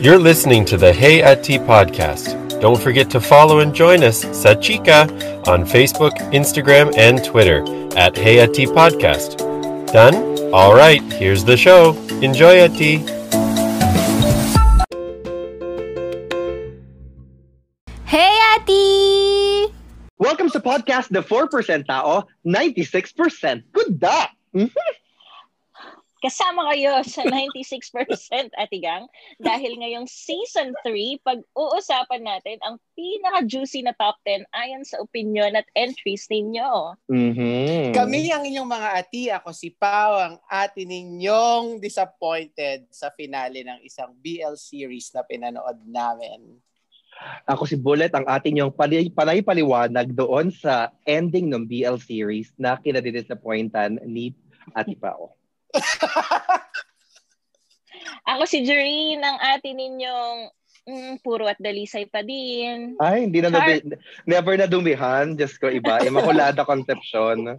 You're listening to the Hey at Tea podcast. Don't forget to follow and join us, Sachika, on Facebook, Instagram, and Twitter at Hey at Tea podcast. Done? All right, here's the show. Enjoy at Tea. Hey, Ati! Welcome to podcast The 4% Tao, 96% Good Da! Kasama kayo sa 96% Atigang dahil ngayong season 3, pag-uusapan natin ang pinaka-juicy na top 10 ayon sa opinion at entries ninyo. Mm-hmm. Kami ang inyong mga ati. Ako si Pao, ang ati ninyong disappointed sa finale ng isang BL series na pinanood namin. Ako si Bullet, ang ating yung panay, panay-paliwanag doon sa ending ng BL series na kinadidisappointan ni Ati Pao. Ako si Jereen, ang ati ninyong mm, puro at dalisay pa din. Ay, hindi na Char- nabi- never na dumihan. Diyos ko, iba. Immaculada Conception.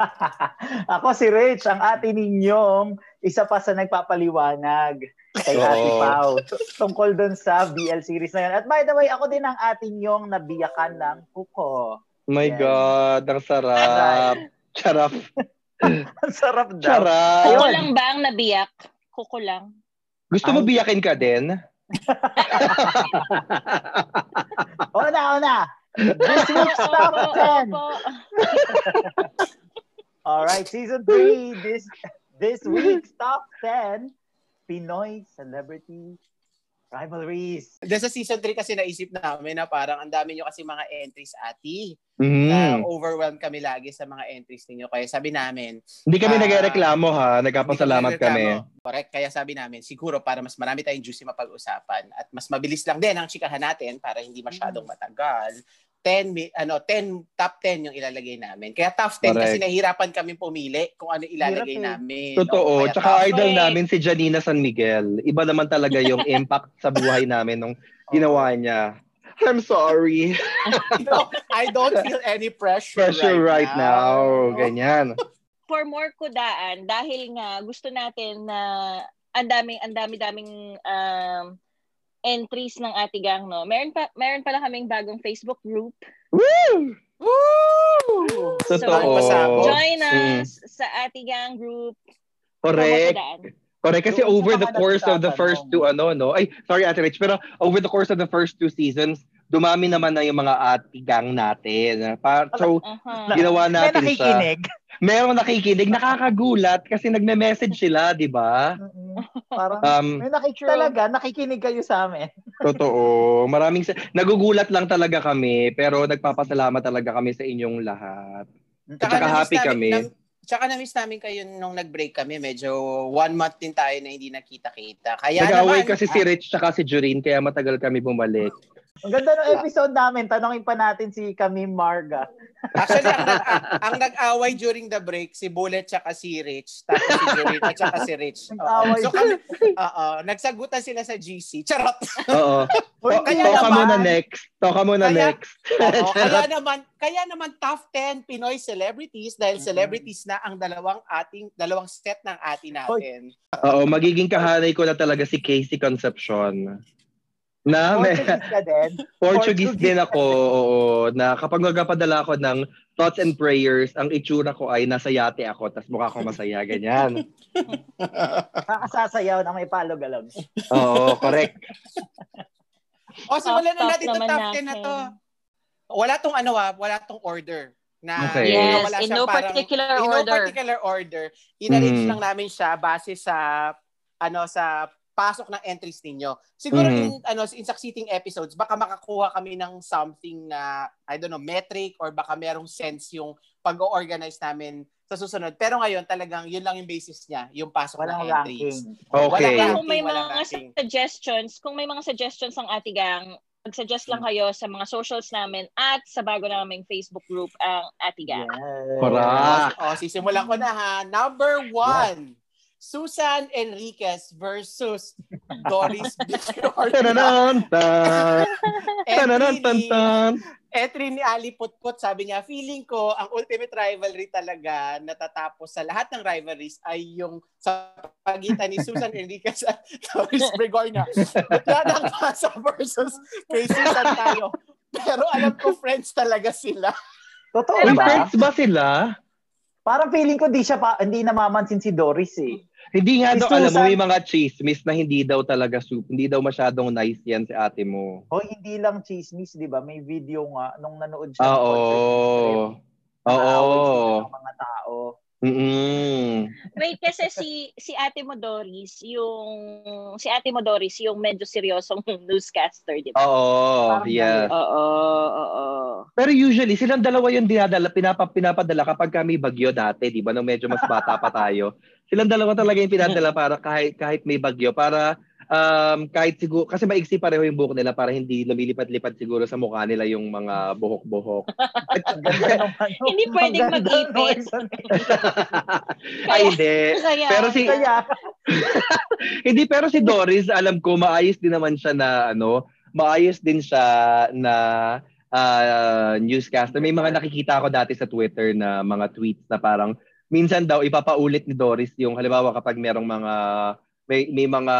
Ako si Rich, ang ate ninyong isa pa sa nagpapaliwanag kay Oo. Ate Pau tungkol dun sa BL series na yun. At by the way, ako din ang ate ninyong nabiyakan ng kuko. My Yes. God, ang sarap. Charap. Ang sarap daw. Charap. Kuko lang ba ang nabiyak? Kuko lang. Gusto mo biyakin ka din? Una, una. This week's top Opo, 10. opo. Alright, season 3. This this week's top 10 Pinoy celebrity rivalries. Dahil sa season 3 kasi naisip namin na parang ang dami nyo kasi mga entries ati. Mhm. Na overwhelmed kami lagi sa mga entries ninyo. Kaya sabi namin, Hindi kami Ah, nagreklamo ha. Nagpapasalamat Hindi kami. Correct. Kaya sabi namin, siguro para mas marami tayong juicy mapag-usapan at mas mabilis lang din ang chikahan natin para hindi masyadong Mm. matagal. 10 mi- ano 10 top 10 yung ilalagay namin. Kaya top 10 kasi Correct. nahihirapan kami pumili kung ano ilalagay Hirap eh. namin. Totoo. Oo, kaya Tsaka top idol 10. namin si Janina San Miguel. Iba naman talaga yung impact sa buhay namin nung ginawa niya. I'm sorry. No, I don't feel any pressure, Pressure right, now. Ganyan. For more kudaan, dahil nga gusto natin na ang daming ang dami-daming um, entries ng Atigang, no? Meron pa meron pala kaming bagong Facebook group. Woo! Woo! Totoo. pasabog. Join Mm. us sa Atigang group. Correct. Correct. Kasi over the course of the first two, ano, no? Ay, sorry, Ate Rich. Pero over the course of the first two seasons, dumami naman na yung mga atigang natin. So, Aha. ginawa May natin siya. nakikinig. Merong nakikinig. Nakakagulat kasi nagme-message sila, di ba? Parang Um, may True. talaga, nakikinig kayo sa amin. Totoo. Maraming sa- nagugulat lang talaga kami pero nagpapasalamat talaga kami sa inyong lahat. At saka happy namin- kami. na- Tsaka na-miss namin kayo nung nag-break kami. Medyo one month din tayo na hindi nakita-kita. Kaya Nag-away naman, kasi si Rich tsaka si Jureen kaya matagal kami bumalik. Ang ganda ng episode namin, tanongin pa natin si Camille Marga. Actually, ang, ang nag-away during the break, si Bullet tsaka si Rich. Tapos si Jureen at tsaka si Rich. Nag-away So kami, oo, nagsagutan sila sa GC. Charot! Oo. To- kaya Toka naman- muna next. Toka muna Kaya- next. Oo, kaya naman, kaya naman top 10 Pinoy celebrities dahil celebrities na ang dalawang ating dalawang set ng atin natin. Oo, magiging kahanay ko na talaga si Casey Concepcion. Na may, Portuguese ka din. Portuguese Portuguese din ako, oo, na kapag magpapadala ako ng thoughts and prayers, ang itsura ko ay nasa yate ako, tas mukha ko masaya, ganyan. Kakasasayaw na may palog-alog. Oo, correct. O, simulan na natin itong top 10 na to. Wala tong ano ah, wala tong order. Na Okay. Yes, wala in no parang- particular in no order. particular order. In-arrange Mhm. lang namin siya base sa ano sa pasok ng entries ninyo. Siguro Mhm. in ano in succeeding episodes baka makakuha kami ng something na I don't know metric or baka merong sense yung pag-organize namin sa susunod. Pero ngayon talagang yun lang yung basis niya, yung pasok Walang ng entries. ranking. Okay. Walang Kaya kung may ranking, walang mga ranking. suggestions, kung may mga suggestions ang Atigang, mag-suggest lang kayo sa mga socials namin at sa bago naming Facebook group ang Atigang. Yes. Correct. O, sisimulan ko na ha. Number one, Susan Enriquez versus Doris. Tananan, Entry ni, Ali Putput, sabi niya, feeling ko, ang ultimate rivalry talaga natatapos sa lahat ng rivalries ay yung sa pagitan ni Susan Enriquez at Doris Bregorna. Butlana ang Pasa versus kay Susan tayo. Pero alam ko, friends talaga sila. Totoo ba? friends ba sila? Parang feeling ko di siya pa, hindi namamansin si Doris eh. Hindi nga daw, alam mo, may mga chismis na hindi daw talaga soup. Hindi daw masyadong nice yan si ate mo. O hindi lang chismis, di ba? May video nga nung nanood siya. ng Oo. Oo. ng mga tao. Mm-mm. Wait, kasi si si Ate mo Doris, yung si Ate mo Doris, yung medyo seryosong newscaster, di ba? Oo, Parang yes. Oo, oo. Pero usually, silang dalawa yung dinadala, pinapa, pinapadala kapag kami bagyo dati, di ba? Nung medyo mas bata pa tayo. Silang dalawa talaga yung pinadala para kahit, kahit may bagyo, para um, kahit siguro, kasi maiksi pareho yung buhok nila para hindi lumilipat-lipat siguro sa mukha nila yung mga buhok-buhok. Hindi pwedeng mag-ipit. Ay, hindi. Pero si, Kaya, hindi, pero si Doris, alam ko, maayos din naman siya na, ano, maayos din siya na ah, newscaster. May mga nakikita ako dati sa Twitter na mga tweets na parang, minsan daw, ipapaulit ni Doris yung, halimbawa kapag merong mga, may, may mga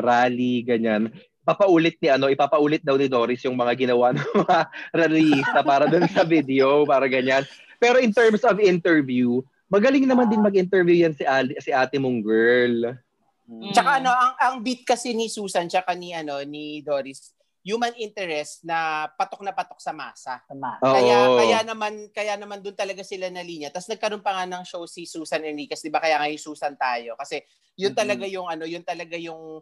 rally, ganyan, papaulit ni ano, ipapaulit daw ni Doris yung mga ginawa ng mga rallyista para dun sa video, para ganyan. Pero in terms of interview, magaling naman din mag-interview yan si, Ali, si ate mong girl. Mm. Tsaka ano, ang, ang beat kasi ni Susan, tsaka ni, ano, ni Doris, human interest na patok na patok sa masa. tama. Oo. Kaya kaya naman kaya naman doon talaga sila na linya. Tapos nagkaroon pa nga ng show si Susan Enriquez, 'di ba? Kaya nga yung Susan tayo kasi yun Mhm. talaga yung ano, yun talaga yung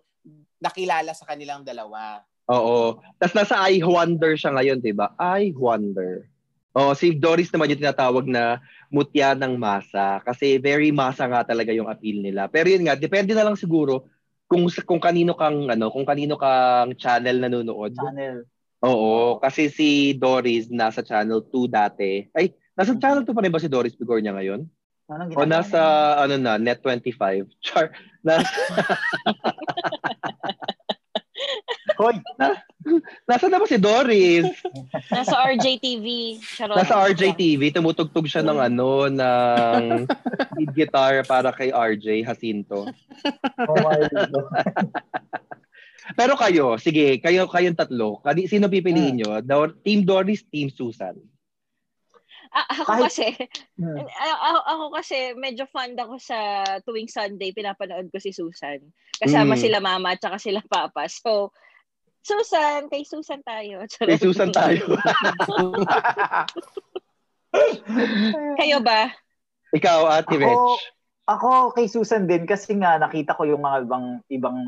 nakilala sa kanilang dalawa. Oo. Tapos nasa I Wonder siya ngayon, di ba? I Wonder. Oh, si Doris naman yung tinatawag na mutya ng masa kasi very masa nga talaga yung appeal nila. Pero yun nga, depende na lang siguro kung kung kanino kang ano, kung kanino kang channel nanonood. Channel. Oo, kasi si Doris nasa channel 2 dati. Ay, nasa channel 2 pa rin ba si Doris Bigornia ngayon? Anong O nasa niya? ano na, Net 25. Char. Nasa, Hoy, nasa na ba si Doris? Nasa RJTV. Charot. Nasa RJTV, tumutugtog siya ng ano, ng lead guitar para kay RJ Jacinto. oh my God. Pero kayo, sige, kayo kayong tatlo, kani sino pipiliin nyo? Dor- Team Doris, Team Susan. Ah, ako Kahit- kasi, Hmm. a- ako, ako kasi medyo fond ako sa tuwing Sunday, pinapanood ko si Susan. Kasama Mm. sila mama at saka sila papa. So, Susan, kay Susan tayo. Kay Susan tayo. Kayo ba? Ikaw, Ate Ako- Rich. Ako kay Susan din kasi nga nakita ko yung mga ibang ibang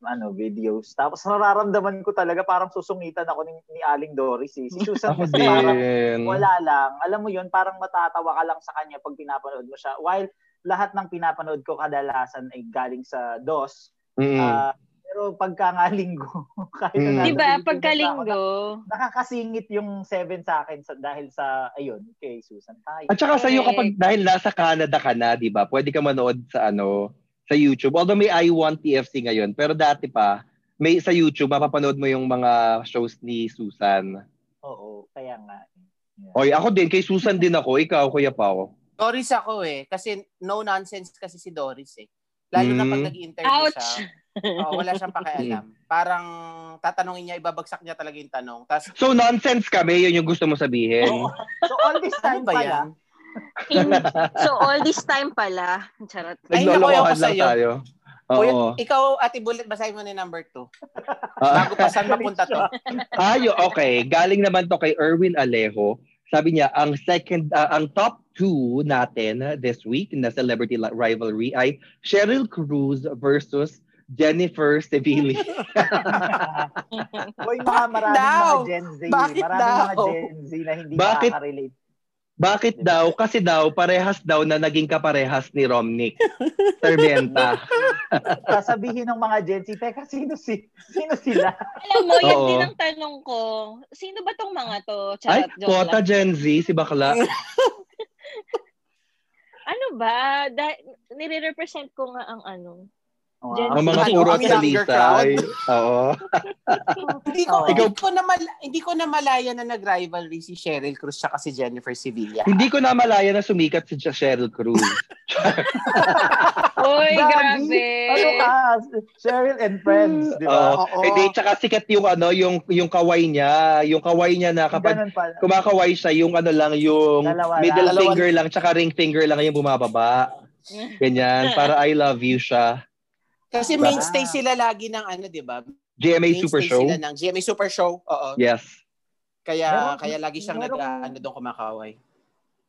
ano videos. Tapos nararamdaman ko talaga parang susungitan ako ni, ni Aling Doris eh. Si Susan Ako kasi parang wala lang. Alam mo yun, parang matatawa ka lang sa kanya pag pinapanood mo siya. While lahat ng pinapanood ko kadalasan ay galing sa DOS. Mm. ah, pero pagka nga linggo, kahit Mm. na nasa Di ba? Pilipinas ako, Pagkalinggo. na- nakakasingit yung 7 sa akin sa, dahil sa, ayun, kay Susan tayo. At saka sa'yo Correct. kapag dahil nasa Canada ka na, 'di ba? Pwede ka manood sa ano, sa YouTube. Although may I Want TFC ngayon, pero dati pa may sa YouTube mapapanood mo yung mga shows ni Susan. Oo, kaya nga. Yeah. Oy, ako din kay Susan din ako, ikaw Kuya Pao. Doris ako eh kasi no nonsense kasi si Doris eh. Lalo na pag Mm. nag-interview Ouch! siya. Oo, wala siyang pakialam. Parang tatanungin niya, ibabagsak niya talaga yung tanong. Tapos, So nonsense kami, yun yung gusto mo sabihin. Oo. So all this ano time ba pala, yan? In- so, all this time pala. Charot. Naglolokohan lang tayo. Kuya, Oo. ikaw, Ate Bullet, basahin mo na yung number 2. Ah, Bago pa saan mapunta to. Ayo, okay. Galing naman to kay Erwin Alejo. Sabi niya, ang second, ah, ang top two natin this week na celebrity rivalry ay Cheryl Cruz versus Jennifer Sevilla. Hoy, mga maraming daw? mga Gen Z. Bakit maraming mga daw? Gen Z na hindi Bakit? makaka-relate. Bakit daw? Kasi daw, parehas daw na naging kaparehas ni Romnick. Serbienta. Sasabihin ng mga Gen Z, teka, sino, si, sino sila? Alam mo, yan Oo. din ang tanong ko. Sino ba tong mga to? Ay, Charot, joke quota lang. Gen Z, si Bakla. Ano ba? Da- nire-represent ko nga ang ano. Wow. Ang mga puro younger salisay. Oo. Hindi ko, Oh. hindi ko na mal- hindi ko na malaya na nag-rivalry si Cheryl Cruz at si Jennifer Sevilla. Hindi ko na malaya na sumikat si Cheryl Cruz. Uy, Gagi. grabe. Ano ka? Cheryl and Friends, di ba? Oo. Eh di, tsaka sikat yung ano, yung yung kaway niya, yung kaway niya na kapag kumakaway siya, yung ano lang, yung Dalawa middle lang. finger lang, tsaka ring finger lang yung bumababa. Ganyan, para I love you siya. Kasi Diba? mainstay sila lagi ng ano, 'di ba? GMA Mainstay Super Show. sila ng GMA Super Show. Oo. Yes. Kaya Meron- kaya lagi siyang nag meron- ano doon kumakaway.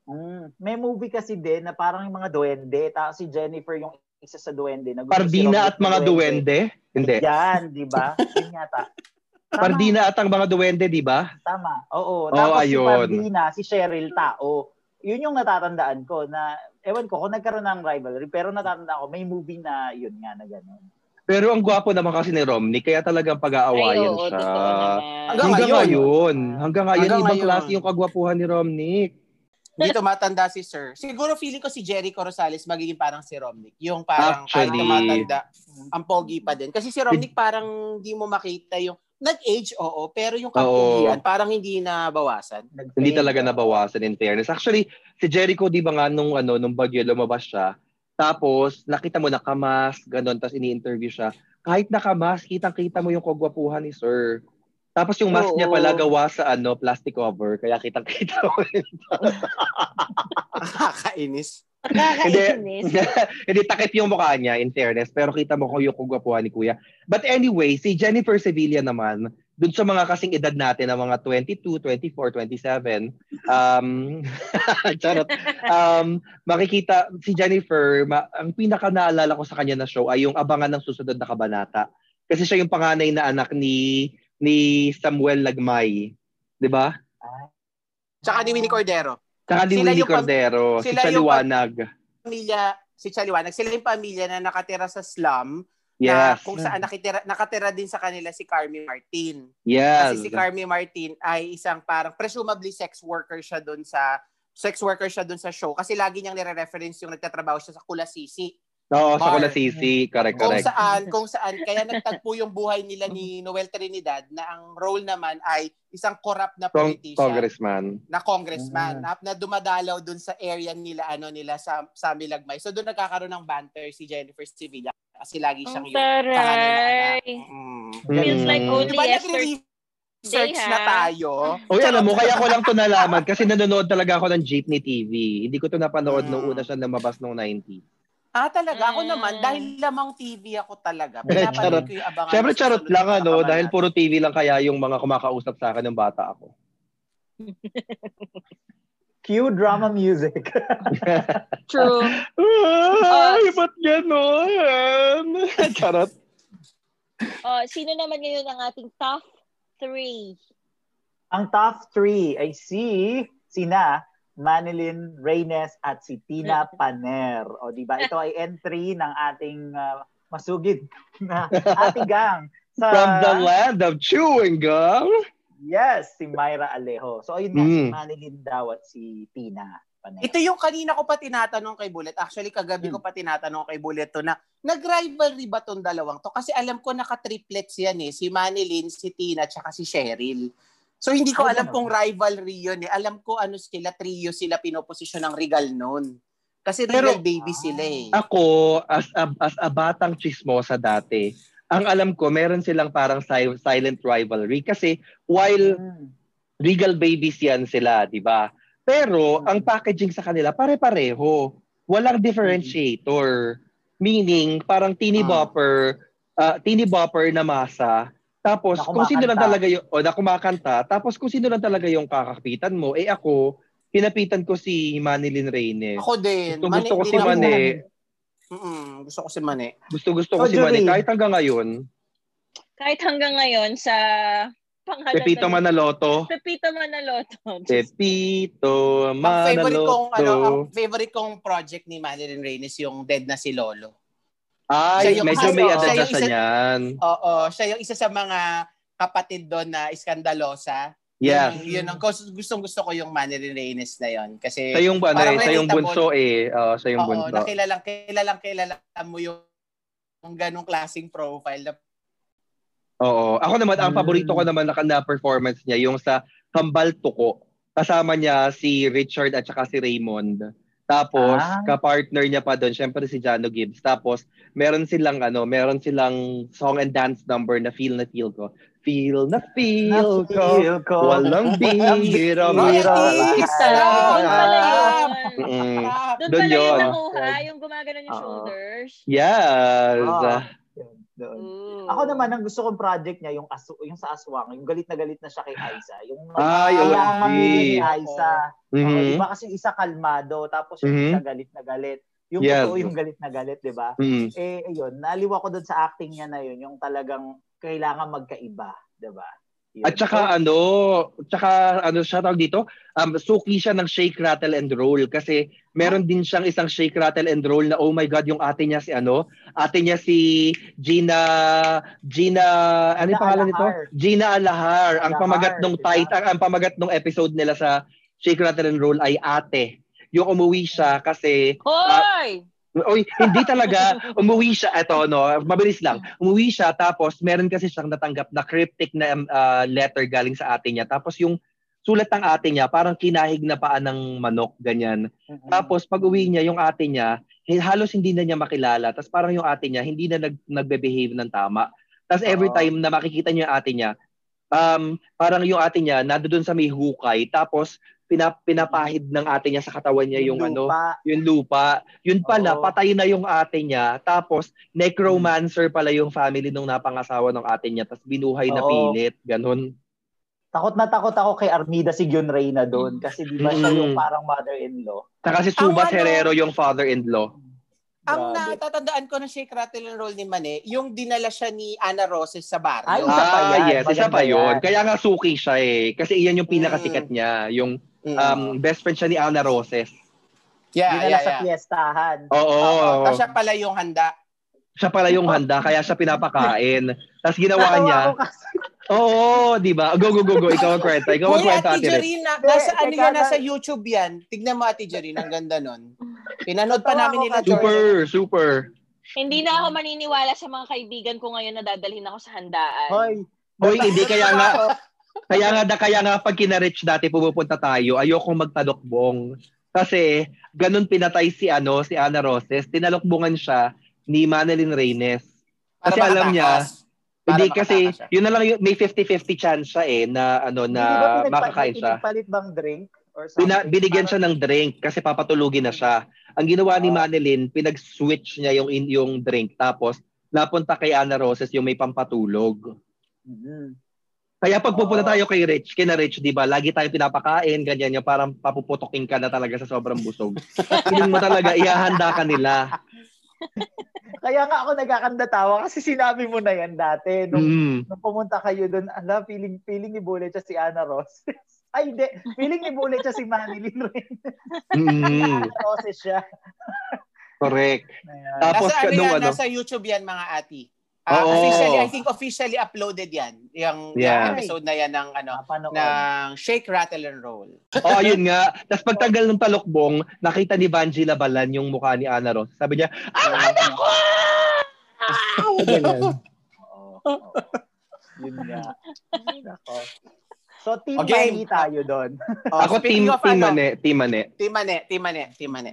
Mm, may movie kasi din na parang yung mga duwende, tapos si Jennifer yung isa sa duwende. Na gusto si Pardina Robert at mga duwende. Hindi. Yan, di ba? Yun yata. Tama, Pardina at ang mga duwende, di ba? Tama. Oo. Oo, Tapos si ayun. Pardina, si Cheryl Tao. Yun yung natatandaan ko na, ewan ko kung nagkaroon ng rivalry, pero natatandaan ko, may movie na yun nga na gano'n. Pero ang gwapo naman kasi ni Romney, kaya talagang Ay, pag-aawayan oo, siya. Hanggang Hanggang ngayon. ngayon. Hanggang ngayon, Hanggang ibang ngayon. klase yung kagwapuhan ni Romney. Hindi tumatanda si Sir. Siguro feeling ko si Jericho Rosales magiging parang si Romnick. Yung parang kahit Actually. tumatanda, ang pogi pa din. Kasi si Romnick parang hindi mo makita yung nag-age, oo, pero yung kapugian parang hindi na bawasan. Hindi talaga nabawasan in fairness. Actually, si Jericho, di ba nga, nung, ano, nung bagyo lumabas siya, tapos nakita mo nakamas, ganun, tapos ini-interview siya. Kahit nakamas, kitang-kita mo yung kagwapuhan ni Sir. Tapos yung mask Oo. niya pala gawa sa ano, plastic cover, kaya kitang-kita mo. Nakakainis. Nakakainis. Hindi takip yung mukha niya, in fairness. Pero kita mo ko yung kagwapuhan ni Kuya. But anyway, si Jennifer Sevilla naman, dun sa mga kasing edad natin, na mga 22, 24, 27, um, charot, um, makikita, si Jennifer, ma- ang pinaka naalala ko sa kanya na show ay yung Abangan ng Susunod na Kabanata. Kasi siya yung panganay na anak ni ni Samuel Lagmay. 'Di ba? Tsaka ni Winnie Cordero. Tsaka ni Willie Cordero, si Chaliwanag. Pamilya, si Chaliwanag, sila yung pamilya na nakatira sa slum na Yes. kung saan nakatira, nakatira din sa kanila si Carmi Martin. Yes. Kasi si Carmi Martin ay isang parang presumably sex worker siya doon sa sex worker siya doon sa show kasi lagi niyang nire-reference yung nagtatrabaho siya sa Kulasisi. Oo, sa Bar. Kulasisi. Correct, Kung correct. saan, kung saan kaya nagtagpo yung buhay nila ni Noel Trinidad na ang role naman ay isang corrupt na Cong- politician congressman. na congressman Mm. na, na dumadalaw doon sa area nila ano nila sa sa Milagmay. So doon nagkakaroon ng banter si Jennifer Sevilla kasi lagi siyang Ang yung taray. Mm. Feels like only Diba yesterday. ha? na tayo? Uy, alam mo, kaya ko lang to nalaman kasi nanonood talaga ako ng Jeepney TV. Hindi ko to napanood Mm. nung una siya lumabas nung 90. Ah, talaga? Ako Mm. naman, dahil lamang TV ako talaga. Charot. Pinapanood ko yung abangan. Siyempre, charot lang ano, dahil puro TV lang kaya yung mga kumakausap sa akin ng bata ako. Cue drama music. True. Ay, ba't ganon? Charot. Oh, sino naman ngayon ang ating top three? Ang top three ay si sina Manilyn Reynes at si Tina Paner. O di ba? Ito ay entry ng ating ah, masugid na atigang sa From the land of chewing gum. Yes, si Myra Alejo. So ayun nga si Mm. Manilyn daw at si Tina Paner. Ito yung kanina ko pa tinatanong kay Bullet. Actually, kagabi ko pa tinatanong kay Bullet to na nag-rivalry ba tong dalawang to? Kasi alam ko naka-triplets yan eh. Si Manilyn, si Tina, tsaka si Cheryl. So hindi ko alam kung rivalry yun eh. Alam ko ano sila, trio sila pinoposisyon ng Regal noon. Kasi Pero- Regal baby sila eh. Ako, as a, as a batang chismosa dati, ang alam ko, meron silang parang si- silent rivalry. Kasi while Mm. Regal babies yan sila, di ba? Pero ang packaging sa kanila pare-pareho. Walang differentiator. Meaning, parang teeny Ah. bopper, ah, teeny bopper na masa. Tapos, Na kung sino lang talaga yung, o na kumakanta, tapos kung sino lang talaga yung kakapitan mo, eh ako, pinapitan ko si Manilyn Reynes. Ako din. Gusto, gusto ko si ako. Mane. Mm-mm, gusto ko si Mane. Gusto, gusto ko Oh, si Mane. Kahit hanggang ngayon, Kahit hanggang ngayon sa pangalan Pepito ng- Manaloto. Pepito Manaloto. Pepito Ang favorite kong ano, ang Manaloto. favorite kong project ni Manilyn Reynes yung Dead na si Lolo. Ay, yung- medyo may yung siya isa- niyan. Oo, siya yung isa sa mga kapatid doon na iskandalosa. Yes. Yun, yun ang gustong gusto ko yung Manilyn Reynes na yon kasi Siya yung, ano, eh, siya yung bunso eh. Oo, siya yung oo, bunso. nakilalang kilalang kilala mo yung ganong klaseng profile na Oo. Ako naman, ang paborito ko naman na, na performance niya, yung sa Kambal Tuko. Kasama niya si Richard at saka si Raymond. Tapos, Ah. ka-partner niya pa doon, syempre si Jano Gibbs. Tapos, meron silang ano, meron silang song and dance number na feel na feel ko. Feel na feel ko. Na-feel ko. Walang! Ah. Yun. Mm. Sarap. Doon Doon pala yung yun. nakuha, yung gumagano yung Oo. shoulders. Yes. Ah. Doon. Ooh. Ako naman, ang gusto kong project niya, yung, asu, yung sa Aswang, yung galit na galit na siya kay Aiza. Yung Ay, yung OG. mamili ni Aiza. Oo, Mhm. di ba? Kasi isa kalmado, tapos yung Mhm. isa galit na galit. Yung Yes. totoo yung galit na galit, di ba? Mm. Eh, ayun, naaliw ako doon sa acting niya na yun, yung talagang kailangan magkaiba, di ba? Yun. At saka ano, tsaka ano siya tawag dito, um, suki siya ng shake, rattle, and roll kasi meron din siyang isang shake, rattle, and roll na oh my God, yung ate niya si ano, ate niya si Gina, Gina, ano yung Gina pangalan nito? Gina Alahar. Ang Alahar, pamagat nung title, ang pamagat nung episode nila sa shake, rattle, and roll ay ate. Yung umuwi siya kasi Hoy! Oy, hindi talaga. Umuwi siya, eto, no, mabilis lang. Umuwi siya, tapos meron kasi siyang natanggap na cryptic na uh, letter galing sa ate niya. Tapos yung sulat ng ate niya, parang kinahig na paa ng manok, ganyan. Tapos pag uwi niya, yung ate niya, halos hindi na niya makilala. Tapos parang yung ate niya, hindi na nag, nagbe-behave ng tama. Tapos every time na makikita niya yung ate niya, um, parang yung ate niya, nandoon sa may hukay, tapos pinap, pinapahid ng ate niya sa katawan niya yung, ano, lupa. yung lupa. Yun pala, Oo. patay na yung ate niya. Tapos, necromancer pala yung family nung napangasawa ng ate niya. Tapos, binuhay na Oo. pilit. Ganon. Takot na takot ako kay Armida Sigun Reyna doon kasi di ba siya Mm. yung parang mother-in-law. Saka si Subas Ang ano- Herrero yung father-in-law. Ang Grabe. natatandaan ko ng Shake, Rattle, and Roll ni Mane, yung dinala siya ni Ana Roses sa barrio. Ay, isa pa Ah, yan. yes. Isa Maganda pa yun. yan. Kaya nga suki siya eh. Kasi iyan yung pinakasikat niya. Yung Mm. um, best friend siya ni Ana Roses. yeah, Dinala yeah, sa yeah. fiestahan. Oo. Oo, tapos siya pala yung handa. Siya pala yung handa, kaya siya pinapakain. Tapos ginawa niya, oo, di ba? Go, go, go, go. Ikaw ang kwenta. Ikaw ang kwenta, Ate Ate Red. Jerry, na, Hindi, nasa ano yan, nasa YouTube yan. Tignan mo, Ate Jerry, ang ganda nun. Pinanood pa namin nila. Super, Jordan. super. Hindi na ako maniniwala sa mga kaibigan ko ngayon na dadalhin ako sa handaan. Hoy. Hoy, hindi kaya nga, kaya nga, da- kaya nga pag kina-reach dati pumupunta tayo, ayokong magtalokbong. Kasi, ganun pinatay si, ano, si Ana Roses. Tinalokbongan siya ni Manilyn Reynes. Para Kasi alam niya. Para Hindi kasi, siya. yun na lang, yung, may 50-50 chance siya eh, na, ano, na Hindi ba makakain siya. Pinagpalit bang drink? Or Bina, binigyan siya ng drink kasi papatulugin na siya. Ang ginawa ni Ah. Manilyn, pinag-switch niya yung, in- yung drink. Tapos, napunta kay Ana Roses yung may pampatulog. Mhm. Kaya pag pupunta tayo kay Rich, kina Rich, di ba, lagi tayo pinapakain, ganyan yung parang papuputokin ka na talaga sa sobrang busog. Feeling mo talaga, ihahanda ka nila. Kaya nga ako nagkakanda tawa kasi sinabi mo na yan dati. Nung, Mm. nung pumunta kayo doon, ala, feeling, feeling ni Bullet siya si Ana Roses. Ay, hindi. Feeling ni Bullet siya si Manilyn rin. Mm. Ana Roses siya. Correct. Ayan. Tapos, nasa, ano yan, ano, nasa YouTube yan, mga ati. Ah, Oo. officially, I think officially uploaded yan. Yung, yung Yeah. episode na yan ng, ano, Napanood. ng Shake, Rattle, and Roll. oh, yun nga. Tapos pagtanggal ng talokbong, nakita ni Vanji Labalan yung mukha ni Ana Rose. Sabi niya, ang anak ko! Ganyan. Oo, oo. Yun nga. Ay, nako. So, team Okay. Mani tayo doon. Oh, Ako team, of, team ano, Mane, team Mane. Team Mane, Team Mane, Team Mane.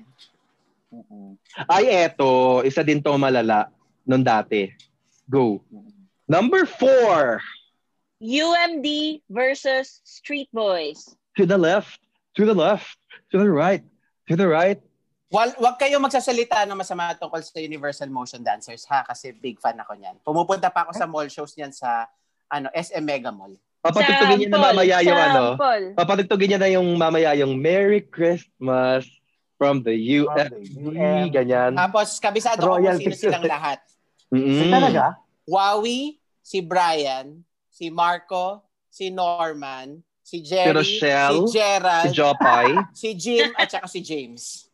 Ay, eto. Isa din to malala nung dati. Go. Number four. UMD versus Street Boys. To the left. To the left. To the right. To the right. Wal, wag kayo magsasalita ng masama tungkol sa Universal Motion Dancers ha kasi big fan ako niyan. Pumupunta pa ako sa mall shows niyan sa ano SM Mega Mall. Papatugtugin niya na mamaya yung ano. Papatugtugin niya na yung mamaya yung Merry Christmas from the. UM. Ganyan. Tapos kabisado ko kung sino silang lahat. Mm-mm. Talaga? Wowie, si Brian, si Marco, si Norman, si Jerry, Rochelle, si Gerald, Si Jopay. si Jim, at saka si James.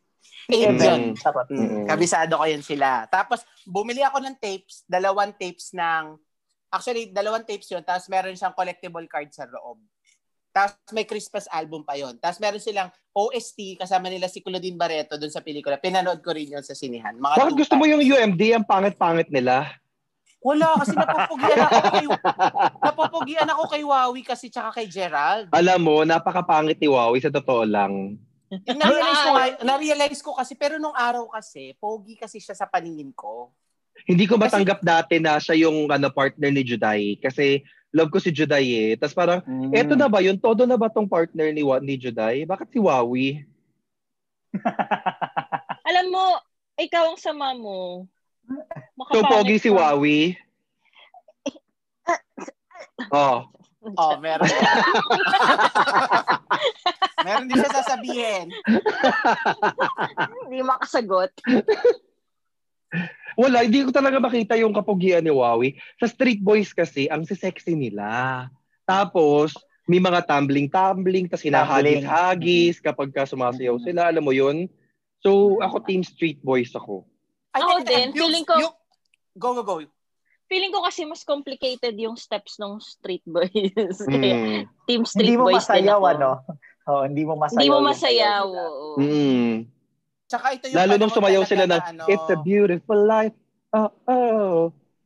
Eight yun. Charot. Mm, kabisado ko yun sila. Tapos, bumili ako ng tapes, dalawang tapes ng, actually, dalawang tapes yun, tapos meron siyang collectible card sa loob. Tapos may Christmas album pa yon. Tapos meron silang OST kasama nila si Claudine Barreto doon sa pelikula. Pinanood ko rin yon sa sinihan. Mga Bakit gusto mo yung UMD? Ang pangit-pangit nila. Wala, kasi napupugian ako kay, napupugian ako kay Wawi kasi tsaka kay Gerald. Alam mo, napakapangit ni Wawi sa totoo lang. Yung na-realize ko, na-realize ko kasi, pero nung araw kasi, pogi kasi siya sa paningin ko. Hindi ko Kasi- matanggap dati na siya yung ano, partner ni Juday. Kasi love ko si Juday eh. Tapos parang, Mm. eto na ba yun? Todo na ba tong partner ni, ni Juday? Bakit si Wawi? Alam mo, ikaw ang sama mo. So, pogi si. Wawi. Oh. Oh, meron. meron din siya sasabihin. Hindi makasagot. Wala, hindi ko talaga makita yung kapugian ni Wawi. Sa Street Boys kasi, ang sexy nila. Tapos, may mga tumbling-tumbling, tapos hinahagis-hagis kapag ka sumasayaw Mhm. sila. Alam mo yun? So, ako team Street Boys ako. Ay, Ako teka, din, yung- feeling ko- yung- go, go, go. Feeling ko kasi mas complicated yung steps ng Street Boys. Kaya Mm. Team hindi Street mo Boys din masayaw, ako. ano? Oh, hindi mo masayaw. Hindi mo masayaw. sayaw nila. oo. Mm. Tsaka ito yung Lalo nung sumayaw sila na ng ano, It's a beautiful life. Oh, oh.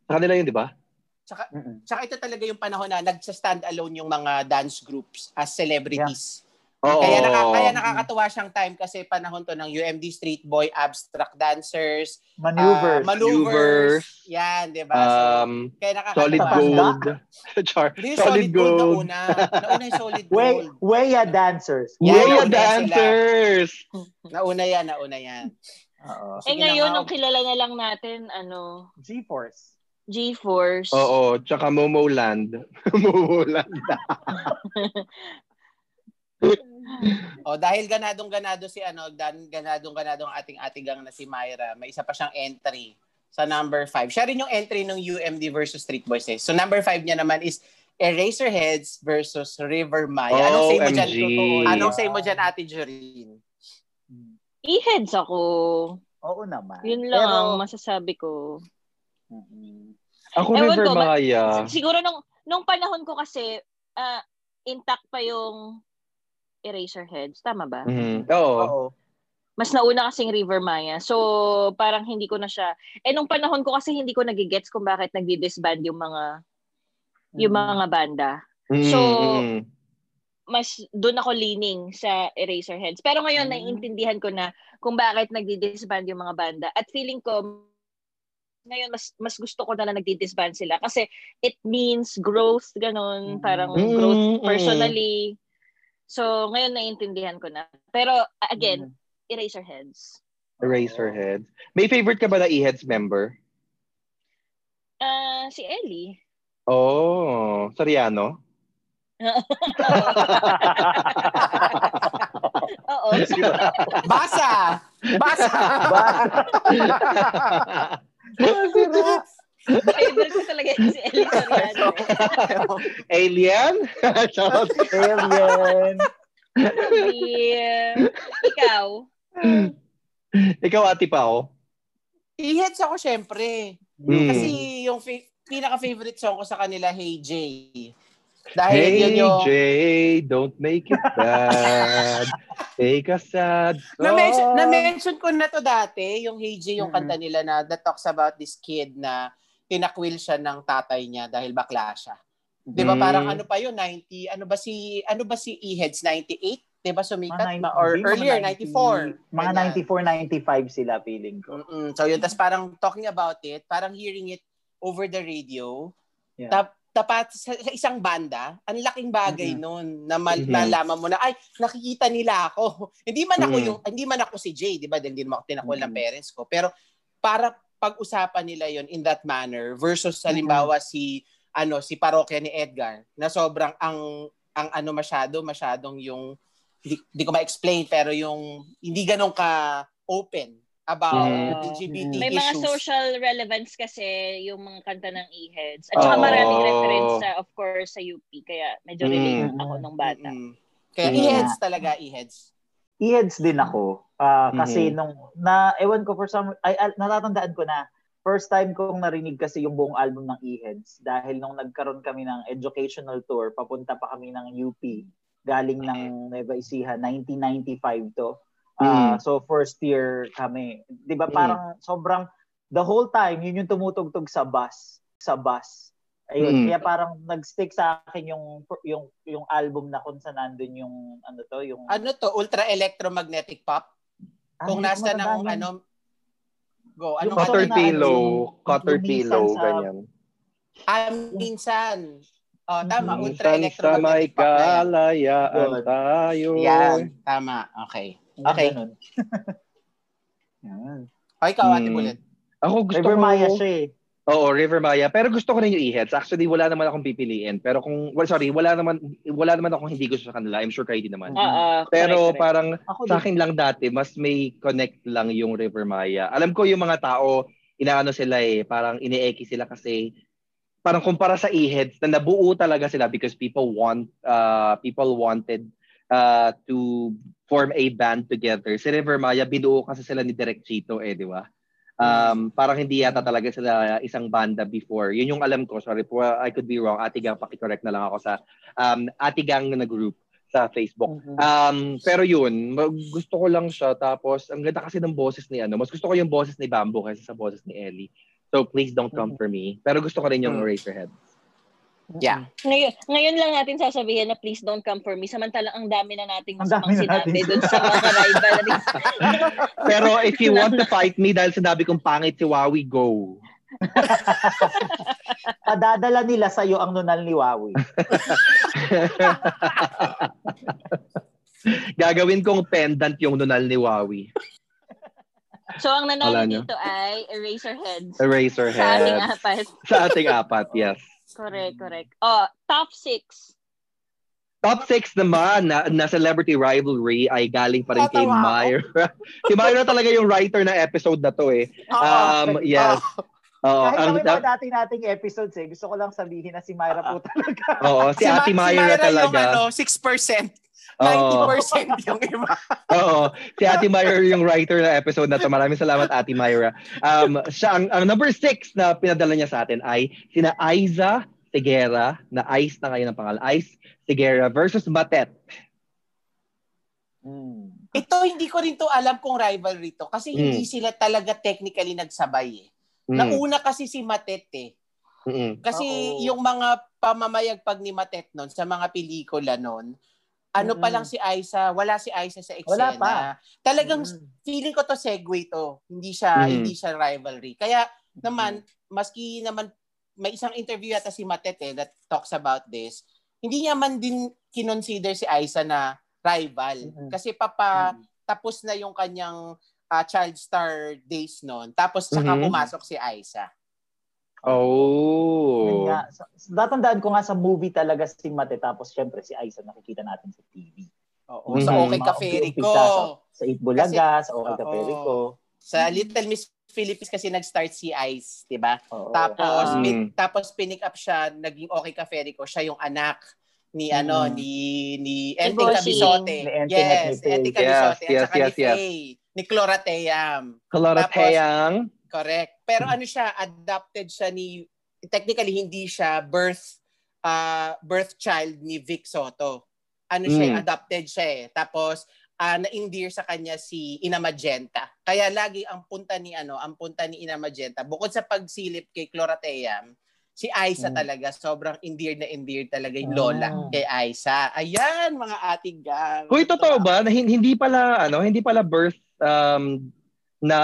Sa kanila yun, di ba? Tsaka, tsaka ito talaga yung panahon na nagsa-stand alone yung mga dance groups as celebrities. Oo. Kaya, naka, kaya nakakatuwa siyang time kasi panahon to ng UMD Street Boy, Abstract Dancers, Maneuvers. ah, maneuvers. Maneuvers. Yan, di ba? So, Um, kaya nakakatuwa. solid gold. Char. Solid solid, gold, gold. nauna. Nauna yung solid Way, gold. Weya dancers. Yan, Way nauna sila. dancers! Nauna yan, nauna yan. Oo. Eh Sige ngayon, na nga. ang kilala na lang natin, ano, G-Force. G-Force. Oo, tsaka Momoland. Momoland. O dahil ganadong ganado si ano, dan ganadong ganado ang ating atigang na si Myra, may isa pa siyang entry sa number 5. Siya rin yung entry ng UMD versus Street Boys. Eh. So number 5 niya naman is Eraserheads versus River Maya. Anong say mo dyan? OMG. Anong say mo dyan, Ate Joreen? E-heads ako. Oo naman. Yun lang Pero, ang masasabi ko. Mm-mm. Ako Ewan River ko, ma- Maya. Siguro nung, nung panahon ko kasi, ah, intact pa yung Eraserheads. Tama ba? Mhm. Oo. Oo. Mas nauna kasing River Maya. So, parang hindi ko na siya... Eh, nung panahon ko kasi hindi ko nagigets kung bakit nagdi-disband yung mga yung Mm. mga banda. Mm, So- mm. Mas doon ako leaning sa Eraserheads. Pero ngayon, Mm. naiintindihan ko na kung bakit nagdi-disband yung mga banda. At feeling ko, ngayon, mas mas gusto ko na na nagdi-disband sila. Kasi it means growth, ganun. Parang Mm, growth mm. personally. So, ngayon naiintindihan ko na. Pero, again, Mm. Eraserheads. Eraserheads. May favorite ka ba na E-Heads member? Ah, si Ellie. Oh, Soriano? Oo. Basa! Basa! Favorite ko talaga si Ellie Soriano. Alien? Alien. Yeah. Ikaw? Ikaw, Ate Pao? I-heads ako syempre. Mm. Kasi yung fa- pinaka-favorite song ko sa kanila, Hey J. Dahil Hey, yun yung... Jay, don't make it bad. Take a sad song. Na-mention, na-mention ko na to dati, yung Hey J, yung Mm. kanta nila na that talks about this kid na tinakwil siya ng tatay niya dahil bakla siya. 'Di ba Mm. parang ano pa yun 90 ano ba si ano ba si E-Heads 98? 'Di ba sumikat Mga ma, 90 or mga earlier 90 94. Mga Ganyan. 94, 95 sila feeling ko. Mm-mm. So yun, tas parang talking about it, parang hearing it over the radio. Yeah. Tap, tapat sa, sa isang banda, ang laking bagay Mhm. noon na mal- Mhm. nalaman mo na ay nakikita nila ako. hindi man ako Mhm. yung hindi man ako si Jay, 'di ba? Dahil hindi naman ako tinakwil ng Mhm. parents ko. Pero para pag-usapan nila yon in that manner versus halimbawa si ano si parokya ni Edgar na sobrang ang ang ano masyado masyadong yung hindi, hindi ko ma-explain pero yung hindi ganun ka open about Mhm. LGBT May mga issues. social relevance kasi yung mga kanta ng E-Heads. At saka Oo. maraming reference sa, of course, sa UP. Kaya medyo relate Mm. ako nung bata. Mm-mm. Kaya Mm. e-heads talaga, e-heads. E-heads din ako. Ah, kasi Mhm. nung, na, ewan ko for some, ay, natatandaan ko na, first time kong narinig kasi yung buong album ng E-heads dahil nung nagkaroon kami ng educational tour, papunta pa kami ng UP. galing ng Nueva Ecija, 1995 to. Ah, Mm. So first year kami. 'Di ba Mm. parang sobrang the whole time yun yung tumutugtog sa bus, sa bus. Ayun, Mm. kaya parang nag-stick sa akin yung yung yung album na kung saan nandun yung ano to, yung Ano to? Ultra electromagnetic pop? Ah, Kung nasa ng ano Go, Yung anong Cutter pillow, ano, cutter pillow, minsan ganyan. Ah, minsan. Oh, tama. Mm. Ultra Minsan sa may electromagnetic kalayaan tayo. Yan. Tama. Okay. Okay. Yan. O, ikaw, Ate Mm. Ako gusto River ko... Maya siya eh. Oo, River Maya. Pero gusto ko rin yung e-heads. Actually, wala naman akong pipiliin. Pero kung, well, sorry, wala naman wala naman akong hindi gusto sa kanila. I'm sure kayo din naman. Oo. Pero correct, correct. parang Ako sa akin lang dati, mas may connect lang yung River Maya. Alam ko yung mga tao, inaano sila eh, parang inieki sila kasi parang kumpara sa e-heads na nabuo talaga sila because people want uh, people wanted uh, to form a band together. Si River Maya, binuo kasi sila ni Direk Chito eh, di ba? Um, parang hindi yata talaga sila isang banda before. Yun yung alam ko. Sorry po, I could be wrong. Atigang, pakicorrect na lang ako sa um, Atigang na group sa Facebook. Mhm. Um, pero yun, gusto ko lang siya. Tapos, ang ganda kasi ng boses ni ano. Mas gusto ko yung boses ni Bamboo kaysa sa boses ni Ellie. So, please don't come for me. Pero gusto ko rin yung Mm. Eraserhead. Yeah. Ngayon, ngayon lang natin sasabihin na please don't come for me. Samantalang ang dami na nating Ang masamang dami na sinabi natin dun sa mga rivalries. Pero if you want to fight me dahil sinabi kong pangit si Wawi, go. Padadala nila sa iyo ang nunal ni Wawi. Gagawin kong pendant yung nunal ni Wawi. so, ang nanalo na. dito ay Eraserheads. Eraserhead. Sa aming apat. Sa ating apat, yes. Correct, correct. Oh, top six. Top 6 naman na, na celebrity rivalry ay galing pa rin kay Tatawa ako. Myra. si Myra talaga yung writer na episode na to eh. Um, yes. Oo, Kahit ang, kami mga dati nating episodes eh, gusto ko lang sabihin na si Myra po talaga. oo, si, Ma- Ate Myra yung talaga. ano, 6%. Oo. 90% yung iba. Oo. Si Ate Myra yung writer na episode na to. Maraming salamat, Ate Myra. Um, siya, ang, ang number six na pinadala niya sa atin ay sina Aiza Segera, na Ice na ngayon ang pangalan. Ice Segera versus Matet. Hmm. Ito, hindi ko rin to alam kung rivalry to. Kasi hindi Mm. sila talaga technically nagsabay eh. Mm. Nauna kasi si Matet eh. Mm-mm. Kasi Oo. yung mga pamamayagpag ni Matet noon sa mga pelikula noon, ano pa Mm-mm. lang si Aiza, wala si Aiza sa Wala eksena. pa. Talagang Mm. feeling ko to segue to. Hindi siya Mm. hindi siya rivalry. Kaya naman maski naman may isang interview yata si Matet eh, that talks about this. Hindi niya man din kinonsider si Aiza na rival. Mm-mm. Kasi papa Mm. tapos na yung kanyang ah, child star days noon. Tapos saka Mhm. pumasok si Aiza. Oh. nga. Sa- Datandaan ko nga sa movie talaga si Mate tapos syempre si Aiza nakikita natin sa TV. Oo. Mhm. Sa Okay Caferico. umpisa Sa, sa Itbulaga, sa Okay Oo. Caferico. Sa Little Miss Philippines kasi nag-start si Ice, 'di ba? Tapos Ah. pin- tapos pinick up siya, naging Okay Caferico, siya yung anak ni Mm. ano ni ni Enteng Bossing. Cabisote. Yes. Enteng Cabisote Yes, yes, at saka yes, ni yes. Faye, ni Clora Team. Correct. Pero ano siya, adopted siya ni technically hindi siya birth uh, birth child ni Vic Soto. Ano siya, Mm. adopted siya eh. Tapos ah, na-endear sa kanya si Ina Magenta. Kaya lagi ang punta ni ano, ang punta ni Ina Magenta, bukod sa pagsilip kay Clorateam, si Aiza Mm. talaga, sobrang endeared na endeared talaga yung Ah. lola kay Aiza. Ayan, mga ating gang. Uy, totoo ba? Na hin- hindi pala, ano, hindi pala birth um, na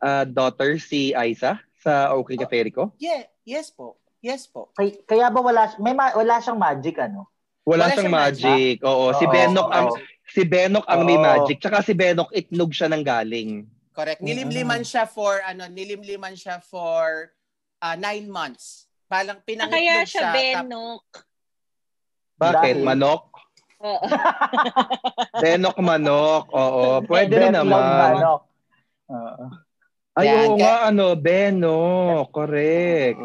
uh, daughter si Aiza sa Okay Caferico? Yeah, yes po. Yes po. Kay- Kaya ba wala may ma- wala siyang magic ano? Wala, Wala siyang siyang magic. Oo, si Oo, Benok ang oo. si Benok ang may Oo. magic. Tsaka si Benok itnog siya ng galing. Correct. Mm-mm. Nilimliman siya for ano, nilimliman siya for uh, nine months. Palang Ah, pinangitlog Kaya siya tap- Benok. Bakit? Dahil- Manok? Oo. Benok manok. Oo, pwede rin naman. ano? Oo. Ay, Yan, oo nga, ano, Benok. Correct.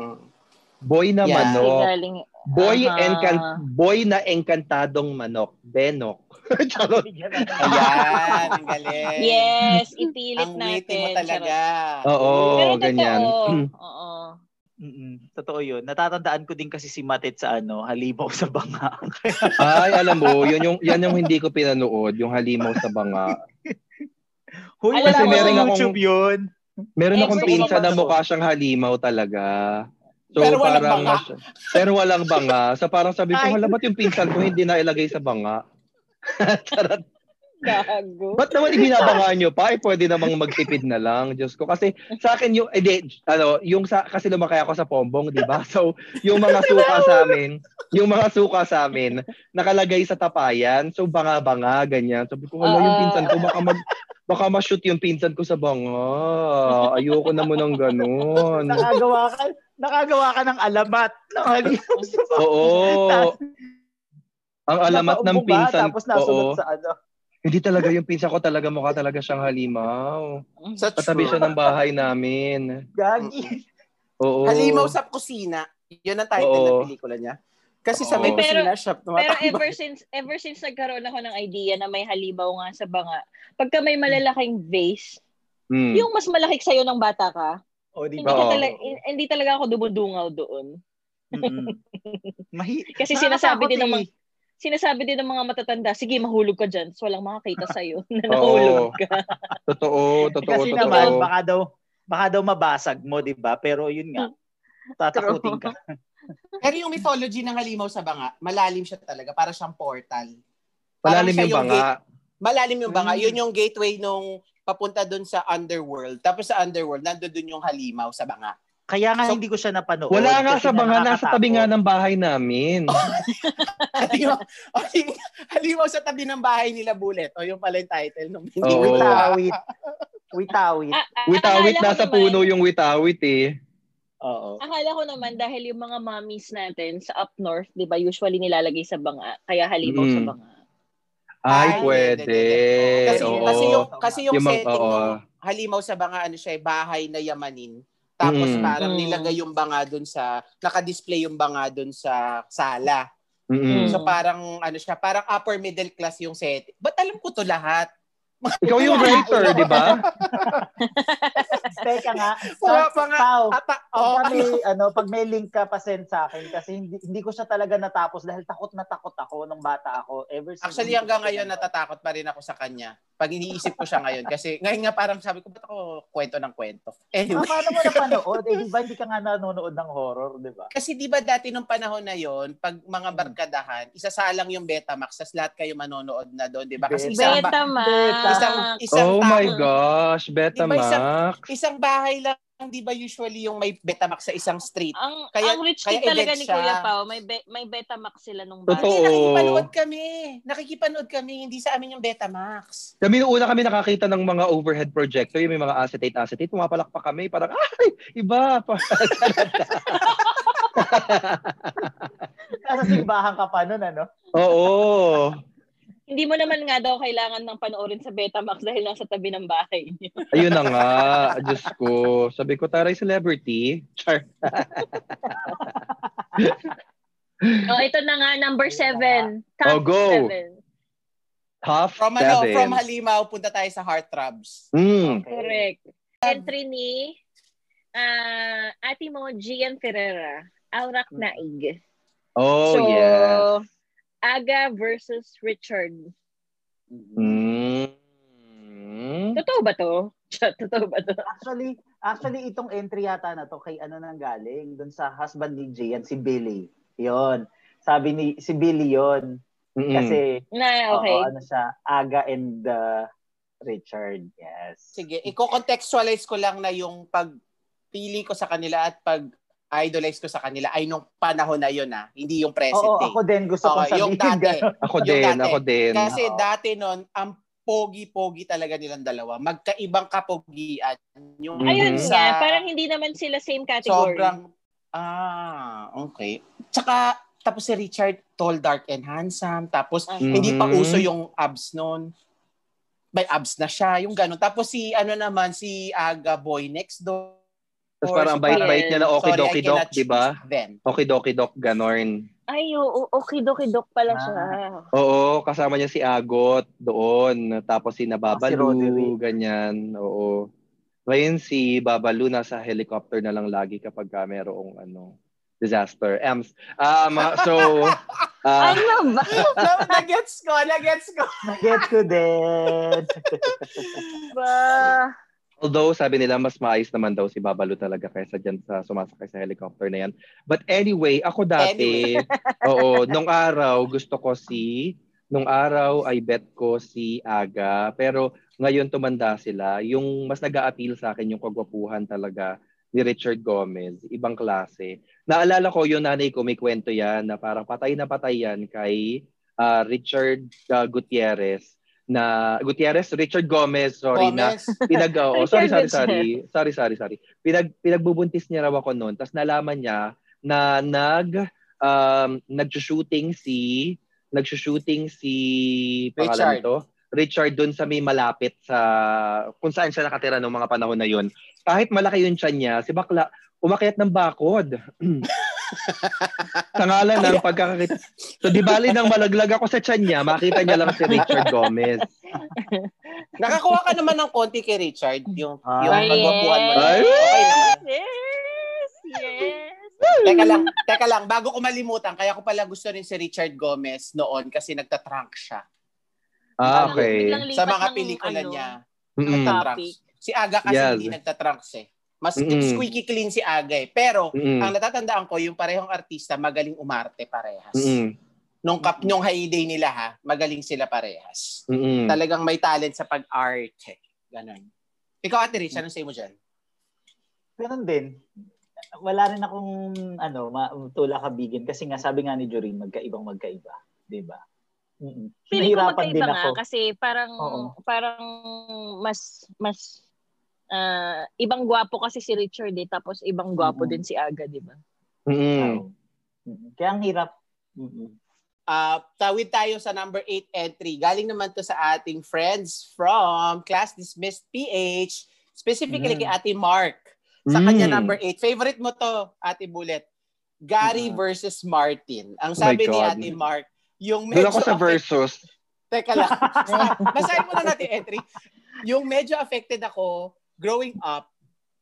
Boy na Yeah. Manok. galing. Boy, Aha. encan- boy na enkantadong manok. Benok. Charot. Ayan, ang galing. Yes, ipilit Ang natin. witty mo talaga. Oo, Pero ganyan. totoo. Oo. Mm-mm, totoo yun. Natatandaan ko din kasi si Matet sa ano, halimaw sa banga. Ay, alam mo, yun yung, yan yung hindi ko pinanood, yung halimaw sa banga. Huy, Alam sa meron akong- YouTube yun. Meron akong Every pinsan na mukha siyang halimaw talaga. So Pero walang parang banga. pero walang banga. So parang sabi ko, hala ba't yung pinsan ko hindi na ilagay sa banga? Charot. Gago. Ba't naman ibinabangaan nyo pa? Eh, pwede namang magtipid na lang. Diyos ko. Kasi sa akin yung, eh, di, ano, yung sa, kasi lumakay ako sa Pombong, di ba? So, yung mga suka sa amin, yung mga suka sa amin, nakalagay sa tapayan. So, banga-banga, ganyan. Sabi ko, wala yung pinsan ko, baka mag, baka ma-shoot yung pinsan ko sa banga. Ayoko naman ng ganun. Nakagawa ka, nakagawa ka ng alamat. sa banga. Oo. Ang alamat ng pinsan Tapos nasunod sa ano. Hindi talaga yung pinsan ko talaga mukha talaga siyang halimaw. Sa Katabi siya ng bahay namin. Gagi. Oo. Halimaw sa kusina. Yun ang title Oo. ng pelikula niya. Kasi sa may Oo. kusina siya Pero ever since ever since nagkaroon ako ng idea na may halimaw nga sa banga, pagka may malalaking vase, Mm. yung mas malaki sa'yo ng bata ka, O, di hindi, ba? ka Oo. talaga, hindi talaga ako dumudungaw doon. Mm-mm. Mahi- Kasi sinasabi din ng mga, Nakakatakot sinasabi din ng mga matatanda, sige mahulog ka dyan, so walang makakita sa'yo na Oo. nahulog ka. Totoo, totoo, Kasi totoo. naman, baka daw, baka daw mabasag mo, di ba? Pero yun nga, tatakutin ka. Pero yung mythology ng halimaw sa banga, malalim siya talaga. Para siyang portal. Parang Malalim siya yung banga. gate- malalim yung banga. Mm. Yun yung gateway nung papunta dun sa underworld. Tapos sa underworld, nandun dun yung halimaw sa banga. Kaya nga So, hindi ko siya napanood. Wala nga kasi sa banga, nasa tabi nga ng bahay namin. halimaw, halimaw sa tabi ng bahay nila Bullet. O yung pala yung title nung hindi Oo. ko Witawit. Witawit. Witawit, nasa naman- puno yung witawit eh. Oo. Akala ko naman dahil yung mga mommies natin sa up north, 'di ba, usually nilalagay sa banga, kaya halimaw sa Mm. banga. Ay, Ay, pwede. Kasi, Oo. kasi yung, kasi yung, Yung setting nung halimaw sa banga, ano siya, eh, bahay na yamanin. Tapos Mm. parang Mm. nilagay yung banga dun sa, naka-display yung banga dun sa sala. Mm-mm. So parang, ano siya, parang upper middle class yung set. Ba't alam ko to lahat? Ikaw yung writer, di ba? Teka nga. Wala pa nga. Pao, Ata, pag, oh, may, ano, pag may link ka pa send sa akin kasi hindi, hindi ko siya talaga natapos dahil takot na takot ako nung bata ako. Ever since Actually, hanggang ngayon, natatakot pa rin ako sa kanya. Pag iniisip ko siya ngayon. Kasi ngayon nga parang sabi ko, ba't ako kwento ng kwento? Ah, Anyway. paano mo napanood? Eh, di ba hindi ka nga nanonood ng horror, di ba? Kasi di ba dati nung panahon na yon pag mga Hmm. barkadahan, isasalang yung Betamax, tas lahat kayo manonood na doon, di ba? Kasi isang, ba- Betamax. Isang, isang, Oh tao- my gosh, Di ba Betamax. isang bahay lang, di ba usually yung may Betamax sa isang street? Ang Kaya- ang rich kaya kid talaga ni. Kuya Pao, may be, may Betamax sila nung bata. Totoo. Hindi, nakikipanood kami. Nakikipanood kami, hindi sa amin yung Betamax. Kami noong una kami nakakita ng mga overhead projector, yung may mga acetate, acetate, pumapalakpak kami, parang, ay, iba. Nasa simbahan ka pa nun, ano? Oo. Hindi mo naman nga daw kailangan ng panoorin sa Betamax dahil nasa tabi ng bahay niyo. Ayun na nga. Diyos ko. Sabi ko, taray celebrity. Char. oh, ito na nga, number seven. Top Oh, go. seven. Top From ano, seven. from Halimaw, punta tayo sa Heartthrobs. Mm. Correct. Entry ni ah ate mo, Gian Ferreira. Aurak Naig. Oh, so, yes. Aga versus Richard. Mm. Totoo ba to? Totoo ba to? Actually, actually itong entry yata na to kay ano nang galing doon sa husband ni Jay, yan si Billy. 'Yon. Sabi ni si Billy 'yon Mm-mm. kasi Na, okay. oo, ano siya, Aga and uh, Richard. Yes. Sige, i-contextualize ko lang na yung pagpili ko sa kanila at pag idolize ko sa kanila ay nung panahon na yun ah, hindi yung present Oo, day. ako din gusto kong Okay, yung sabihin dati. Ako Yung din, dati. ako din. Kasi Oo. dati nun, ang pogi-pogi talaga nilang dalawa. Magkaibang kapogian. Yung Mhm. Ayun sa nga, parang hindi naman sila same category. sobrang, ah, okay. Tsaka, tapos si Richard, tall, dark, and handsome. Tapos, Ah. hindi pa uso yung abs nun. May abs na siya, yung ganun. Tapos si, ano naman, si Aga Boy next door. Tapos parang bite-bite niya na okay Sorry, I doki dok, cannot di ba? choose Then. Okay doki dok, ganorn. Ay, oo, okay dokidok pala Ah. siya. Oo, kasama niya si Agot doon. Tapos si Si Nababalu, Roderick. ganyan. Oo. Ngayon si Babalu nasa helicopter na lang lagi kapag ka merong ano, disaster. Ems. Um, so, uh, Ano ba? Na- Nagets ko, nagets ko. Get ko din. ba? Although sabi nila mas maayos naman daw si Babalu talaga kaysa dyan sa sumasakay sa helicopter na yan. But anyway, ako dati, oo, nung araw gusto ko si, nung araw ay bet ko si Aga. Pero ngayon tumanda sila. Yung mas nag-a-appeal sa akin yung kagwapuhan talaga ni Richard Gomez, ibang klase. Naalala ko yung nanay ko may kwento yan na parang patay na patay yan kay ah, Richard ah, Gutierrez na Gutierrez, Richard Gomez, sorry na Gomez. pinag oh, sorry sorry sorry. Sorry sorry sorry. Pinag pinagbubuntis niya raw ako noon tapos nalaman niya na nag um nagshooting si nagshooting si Richard. nito? Richard dun sa may malapit sa kung saan siya nakatira noong mga panahon na yon kahit malaki yung tiyan niya si bakla umakyat ng bakod sa ngalan ng pagkakakita so di bali nang malaglag ako sa tiyan niya makita niya lang si Richard Gomez Nakakuha ka naman ng konti kay Richard, yung, Ah. yung Ay, pagwapuhan mo. Ay! Okay naman. Yes! Yes! Teka lang, teka lang, bago ko malimutan, kaya ko pala gusto rin si Richard Gomez noon kasi nagtatrunk siya. ah okay Sa mga pelikula ano, niya, topic. Si Aga kasi Yes. hindi nagtatrunks eh. Mas Mm-mm. squeaky clean si Aga eh. Pero, Mm-mm. ang natatandaan ko, yung parehong artista, magaling umarte parehas. Mm-mm. Nung, kap, nung heyday nila ha, magaling sila parehas. Mm-mm. Talagang may talent sa pag-art. eh. Ganon. Ikaw, Ate Rich, anong say mo dyan? Ganun din. Wala rin akong ano, ma- tulak kabigin kasi nga sabi nga ni Jorin, magkaibang magkaiba, 'di ba? Mm-mm. Feeling ko Nahirapan din magkaiba ako. nga kasi parang Oo. parang mas mas ah, ibang gwapo kasi si Richard eh tapos ibang gwapo Mm-mm. din si Aga, di ba? Mm-mm. Kaya ang hirap. Mm-mm. Uh, tawid tayo sa number 8 entry. Galing naman to sa ating friends from Class Dismissed PH, specifically Mm. kay Ate Mark. Sa Mm. kanya number 8. Favorite mo to, Ate Bullet. Gary Mm. versus Martin. Ang Oh sabi ni God. Ate Mark, yung Doon medyo ako sa versus. Teka lang. Basahin mo na natin entry. Yung medyo affected ako growing up,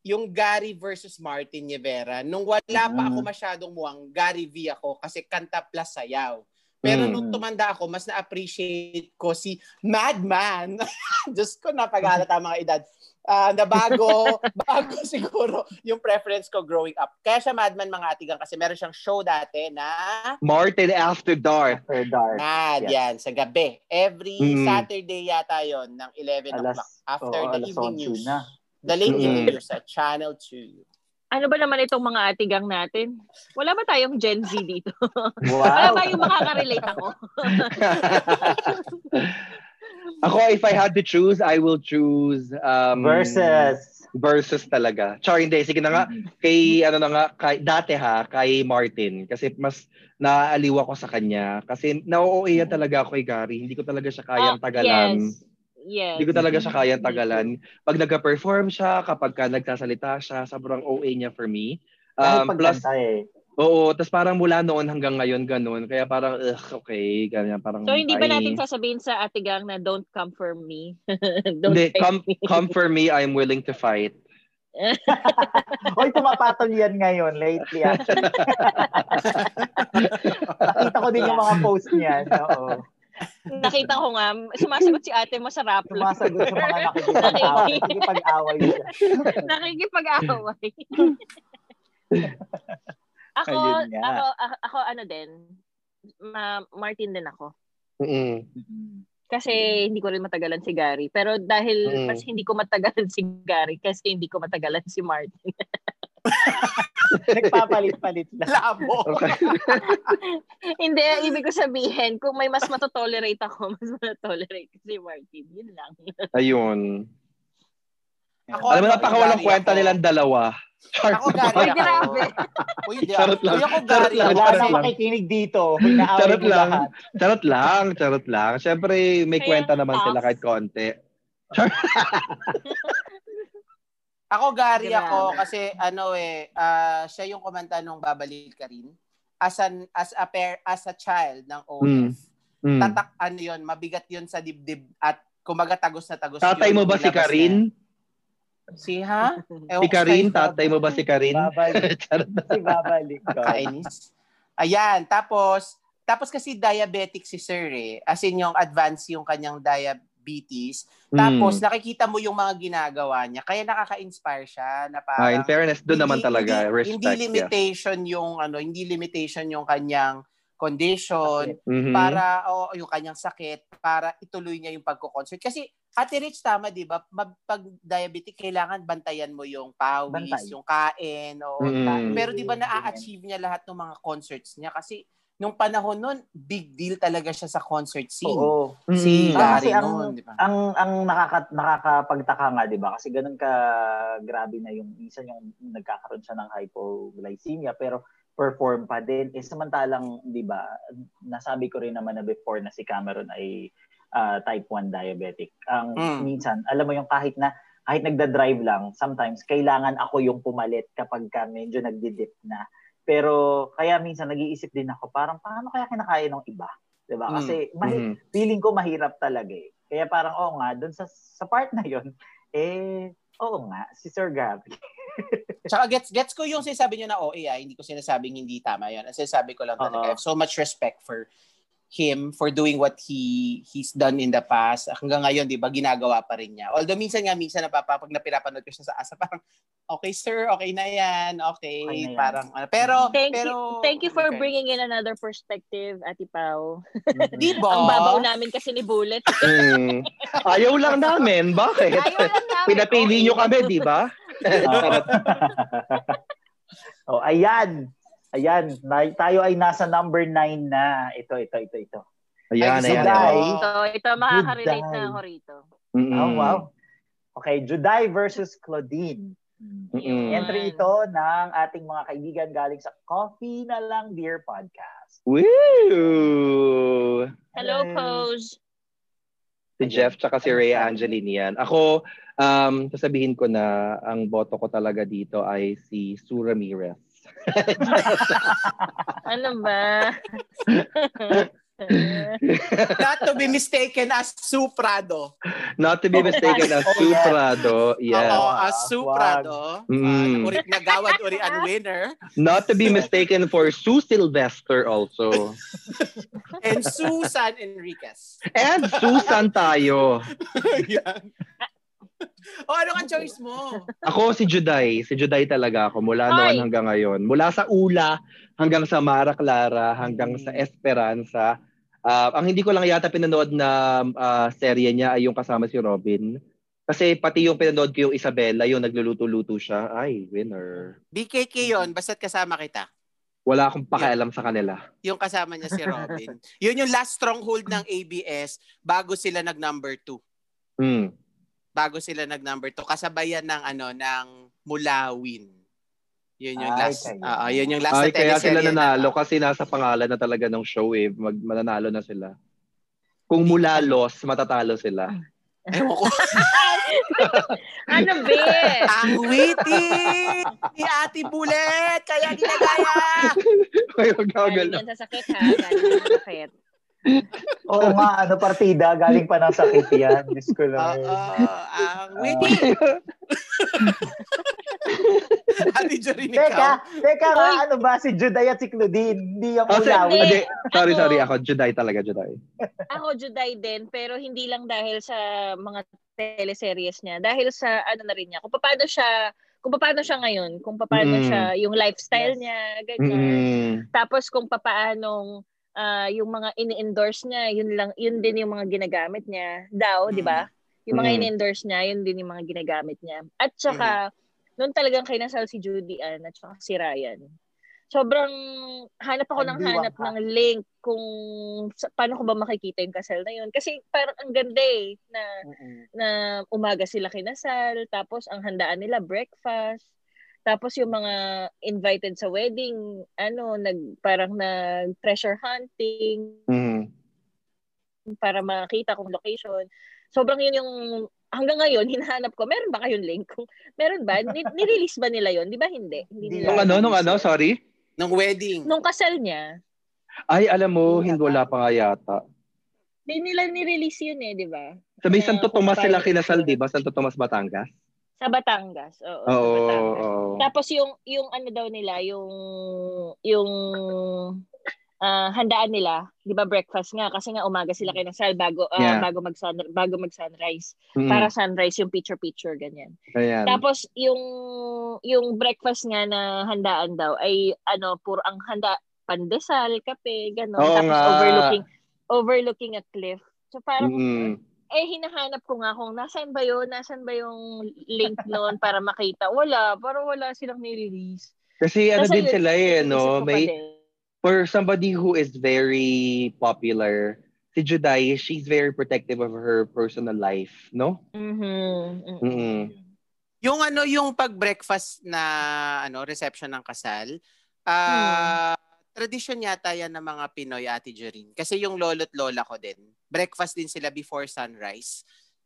yung Gary versus Martin Rivera. Nung wala pa ako masyadong muwang, Gary V ako kasi kanta plus sayaw. Pero Mm. nung tumanda ako, mas na-appreciate ko si Madman. Diyos ko, napag-alata ang mga edad. Ah, na bago, bago siguro yung preference ko growing up. Kaya siya Madman mga atigang kasi meron siyang show dati na Martin After Dark. After dark. Mad, Yes. yan, sa gabi. Every Mm. Saturday yata yon ng 11 Alas, o'clock after oo, the evening 11 news. na. The late Mm. evening news sa Channel 2. Ano ba naman itong mga atigang natin? Wala ba tayong Gen Z dito? Wow. Wala ba yung makaka-relate ako? Ako, if I had to choose, I will choose um, Versus. versus talaga. Char, hindi. Sige na nga. Kay, ano na nga, kay, dati ha, kay Martin. Kasi mas naaaliw ako sa kanya. Kasi na-OA yan talaga ako kay Gary. Hindi ko talaga siya kayang Oh, tagalan. Yes. Yes. Hindi ko talaga siya kayang Me tagalan. Pag nagka-perform siya, kapag ka nagsasalita siya, sobrang OA niya for me. Um, plus, eh. oo, tas parang mula noon hanggang ngayon ganun. Kaya parang, ugh, okay, ganyan. Parang, So, hindi ba natin sasabihin sa atigang na don't come for me? don't Hindi, fight come, me. come for me, I'm willing to fight. Hoy, pumapatol yan ngayon lately. Actually. Nakita ko din yung mga post niyan. Oo. Nakita ko nga, sumasagot si ate mo sa Rappler. Sumasagot sa mga nakikipag-away. Nakikipag-away siya. Nakikipag-away. ako, ako, ako, ako, ano din, ma- Martin din ako. Mm-mm. Kasi hindi ko rin matagalan si Gary. Pero dahil Mm. mas hindi ko matagalan si Gary kasi hindi ko matagalan si Martin. Nagpapalit-palit lang. Labo. Hindi, ibig ko sabihin, kung may mas matotolerate ako, mas matotolerate si Martin. Yun lang. Ayun. Ako, Alam mo, napakawalang kwenta ako. nilang dalawa. Ako, Gary Uy, ako. grabe. Uy, Charot lang. Uy, ako, Charot Gary lang. ako. Wala Charot na makikinig dito. Inaaway Charot lang. Charot lang, charot lang. Siyempre, may Kaya kwenta naman sila kahit konti. Ako, Gary Grabe. ako. Kasi, ano eh, ah, siya yung kumanta nung babalik ka rin. As, an, as a pair, as a child ng OF. Mm. Tatak, ano yun, mabigat yun sa dibdib at kumaga tagos na tagos Tatay yung mo ba si Karin? niya. Si ha? Ewan Si ko Karin, tatay mo ba si Karin? Babalik. Na. si babalik ko. Kainis. Ayan, tapos, tapos kasi diabetic si Sir eh. As in yung advance yung kanyang diabetes. Tapos Mm. nakikita mo yung mga ginagawa niya. Kaya nakaka-inspire siya na Ah, in parang fairness, doon naman talaga. Hindi, respect. hindi yeah. limitation yung ano, hindi limitation yung kanyang condition Mhm. para o yung kanyang sakit para ituloy niya yung pagko-concert. Kasi Ate Rich tama 'di ba? Pag diabetic kailangan bantayan mo yung pawis, Bantay. yung kain, o Mm. pero 'di ba na-achieve niya lahat ng mga concerts niya kasi nung panahon nun, big deal talaga siya sa concert scene. Oo. Si Mm. Ah, Larry kasi ang, noon, di ba? ang ang nakaka, nakakapagtaka nga 'di ba kasi ganun ka grabe na yung minsan yung nagkakaroon siya ng hypoglycemia pero perform pa din eh samantalang 'di ba nasabi ko rin naman na before na si Cameron ay ah, type 1 diabetic. Ang Mm. minsan alam mo yung kahit na kahit nagda-drive lang sometimes kailangan ako yung pumalit kapag ka medyo nagdi-dip na. Pero kaya minsan nag-iisip din ako parang paano kaya kinakaya ng iba? 'Di ba? Mm. Kasi mahi- Mhm. feeling ko mahirap talaga eh. Kaya parang, oo nga, dun sa, sa part na yon eh, oo nga, si Sir Gabby. Tsaka gets, gets ko yung sinasabi niyo na OA, ah. hindi ko sinasabing hindi tama yan. Ang sinasabi ko lang talaga, Oo. I have so much respect for him for doing what he he's done in the past. Hanggang ngayon, di ba, ginagawa pa rin niya. Although minsan nga, minsan napapa, pag napirapanood ko siya sa asa, parang, okay sir, okay na yan, okay. Okay na yan. Parang, ano, pero, Thank pero, you, thank you for okay. bringing in another perspective, Ate Pau. Di ba? Ang babaw namin kasi ni Bullet. Mm. Ayaw lang namin. Bakit? Ayaw lang namin. Pinapili nyo kami, di ba? Oh, ayan. Ayan, na, tayo ay nasa number 9 na. Ito, ito, ito, ito. Ayan, Ay, ayan, Juday. ayan. Ito, ito, makaka-relate na ako rito. Mm-mm. Oh, wow. Okay, Juday versus Claudine. Mm-mm. Entry ito ng ating mga kaibigan galing sa Coffee na lang Beer Podcast. Woo! Hello. Pose. Si Jeff tsaka si Rhea Angelini yan. Ako, um, sasabihin ko na ang boto ko talaga dito ay si Sue Ramirez. Ano ba? Not to be mistaken as Suprado. Not to be mistaken as Oh, Sue yeah. Prado. Yes. Oo, as Suprado. Mm. Uh, urit na gawad, urian winner. Not to be mistaken for Sue Sylvester also. And Susan Enriquez. And Susan tayo. Yan. o ano ang choice mo? Ako si Juday. Si Juday talaga ako. Mula noon Ay. hanggang ngayon. Mula sa Ula hanggang sa Mara Clara hanggang sa Esperanza. Ah, ang hindi ko lang yata pinanood na ah, serye niya ay yung kasama si Robin. Kasi pati yung pinanood ko yung Isabella, yung nagluluto-luto siya. Ay, winner. BKK yon basta't kasama kita. Wala akong pakialam sa kanila. Yung kasama niya si Robin. Yun yung last stronghold ng ABS bago sila nag number two. Hmm. Bago sila nag number two. Kasabayan ng ano, ng Mulawin. Yun yung Ay, last. kaya. ah, yun yung last Ay, na kaya sila nanalo na- kasi nasa pangalan na talaga ng show eh. Mag, mananalo na sila. Kung mula loss, matatalo sila. Ewan ko. ano, be? Ang witty ni Ate Bullet. Kaya ginagaya. Ay, magagal Galing yan sa sakit, ha? Galing yan sa sakit. Oo nga, ano partida, galing pa ng sakit yan. Diyos ko lang. Oo, ang witty. Ate Jorin, Teka, ikaw. teka nga, Hoy. ano ba, si Juday at si Claudine, hindi yung Oh, ulawi. hindi. Sorry, Ako- sorry. Ako, Juday talaga, Juday. Ako, Juday din, pero hindi lang dahil sa mga teleseries niya. Dahil sa, ano na rin niya, kung paano siya, kung paano siya ngayon, kung paano Mm. siya, yung lifestyle Yes. niya, ganyan. Mm-mm. Tapos kung papaanong ah, yung mga ini-endorse niya, yun lang yun din yung mga ginagamit niya daw, Mm. 'di ba? Yung mga Mm. ini-endorse niya, yun din yung mga ginagamit niya. At saka noon talagang kinasal si Judy Ann at saka si Ryan. Sobrang hanap ako ng hanap ka. ng link kung sa, paano ko ba makikita yung kasal na yun. Kasi parang ang ganda eh, na, Mm-mm. na umaga sila kinasal, tapos ang handaan nila breakfast, tapos yung mga invited sa wedding, ano, nag, parang nag treasure hunting Mm. para makita kung location. Sobrang yun yung, hanggang ngayon, hinahanap ko, meron ba kayong link? Kung, meron ba? Ni- nirelease ba nila yun? Di ba hindi? Hindi. Nung ano, nung ano, sorry? Nung wedding. Nung kasal niya, Ay, alam mo, Hindi hindi wala pa nga yata. di nila nirelease yun eh, di ba? Sa may Santo Tomas sila kinasal, di ba? Santo Tomas, Batangas? Sa Batangas. Oo, Oo. sa Batangas. oo. Tapos yung yung ano daw nila, yung yung ah, handaan nila, 'di ba breakfast nga kasi nga umaga sila kinasal bago ah, Yeah. bago mag bago mag sunrise. Mm, Para sunrise yung picture picture ganyan. ayan. Tapos yung yung breakfast nga na handaan daw ay ano puro ang handa pandesal, kape, gano'n. Tapos nga. overlooking overlooking a cliff. So parang Mm-mm. Eh hinahanap ko nga kung nasaan ba yun, nasaan ba yung link noon para makita. Wala, parang wala silang nirelease. Kasi ano Nasa din yun- sila eh, no? May, for somebody who is very popular, si Juday, she's very protective of her personal life, no? Mhm, mhm. Mm-mm. Yung ano, yung pag-breakfast na ano reception ng kasal, ah tradisyon yata yan ng mga Pinoy, Ate Jorin. Kasi yung lolo't lola ko din, breakfast din sila before sunrise.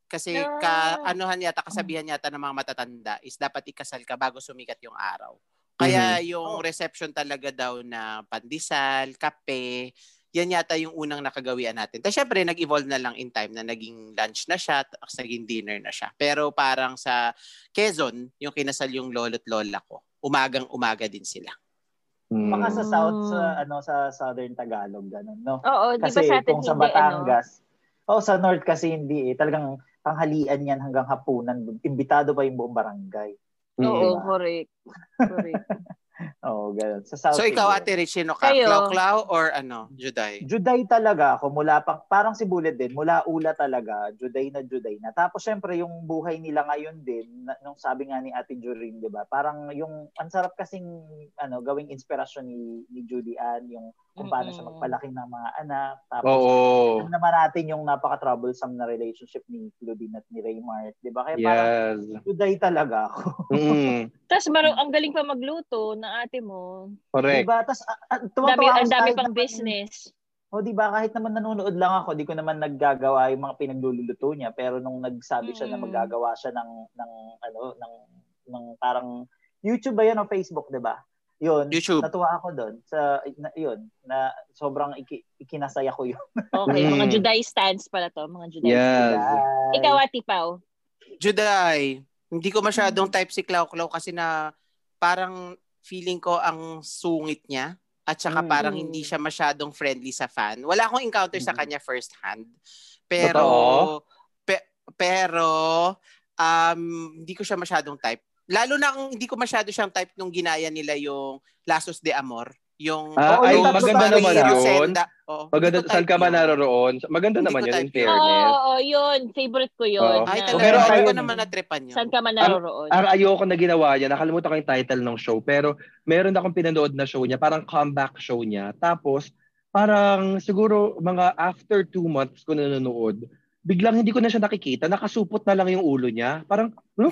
Kasi ka, Ah. anuhan yata, kasabihan yata ng mga matatanda is dapat ikasal ka bago sumikat yung araw. Kaya yung reception talaga daw na pandesal, kape, yan yata yung unang nakagawian natin. Tapos syempre, nag-evolve na lang in time na naging lunch na siya, tapos naging dinner na siya. Pero parang sa Quezon, yung kinasal yung lolo't lola ko, umagang umaga din sila. Mm. Baka sa south, sa, Mm. ano, sa southern Tagalog, ganun, no? Oo, di ba sa atin kung sa hindi, ano? Batangas, oh sa north kasi hindi eh. Talagang tanghalian yan hanggang hapunan. Imbitado pa yung buong barangay. Oo, Diba? correct. Correct. Oo, ganun. Sa south. So ikaw. Ate Rich, sino ka? Klaw-klaw or ano, Juday? Juday talaga ako mula pa, parang si Bullet din, mula ula talaga, Juday na Juday na. Tapos syempre yung buhay nila ngayon din, na, nung sabi nga ni Ate Jurin, 'di ba? Parang yung ang sarap kasing ano, gawing inspirasyon ni ni Judy Ann yung kung paano siya magpalaki ng mga anak. Tapos Oo. alam naman natin yung napaka-troublesome na relationship ni Claudine at ni Raymart, 'di ba? Kaya parang Yes. Juday talaga ako. Mm. Tapos marang ang galing pa magluto ng ate mo. Correct. Diba? Tapos uh, uh, Dami, tuwa-tuwa ako ang dami pang naman- business. O di ba kahit naman nanonood lang ako, di ko naman naggagawa yung mga pinagluluto niya, pero nung nagsabi siya na Mm. maggagawa siya ng ng ano ng ng parang YouTube ba 'yan o Facebook, 'di ba? Yun. YouTube. Natuwa ako doon sa na, yun na sobrang iki, ikinasaya ko yun. Okay, Mm. mga Juday stands pala to, mga Juday. Yes. Ikaw, Ate Pao. Juday, hindi ko masyadong type si Klaw-Klaw kasi na parang feeling ko ang sungit niya at saka Mm. parang hindi siya masyadong friendly sa fan. Wala akong encounter sa Mm. kanya first hand. Pero Totoo? pe- pero um hindi ko siya masyadong type. Lalo na kung hindi ko masyado siyang type nung ginaya nila yung Lasos de Amor. Yung Ah, ay, yung maganda naman yun. Oo, Maganda, saan ka man yun. naroroon? Maganda Hindi naman yun, in yun. Oo, fairness. oo, yun. Favorite ko yun. Oo. Ay, na- talaga. Pero Pero ang- ko naman natripan yun. Saan ka man naroroon? Ang ayoko na ginawa niya, nakalimutan ko yung title ng show, pero meron akong pinanood na show niya, parang comeback show niya. Tapos, parang siguro mga after two months ko na nanonood, biglang hindi ko na siya nakikita, nakasupot na lang yung ulo niya. Parang, huh?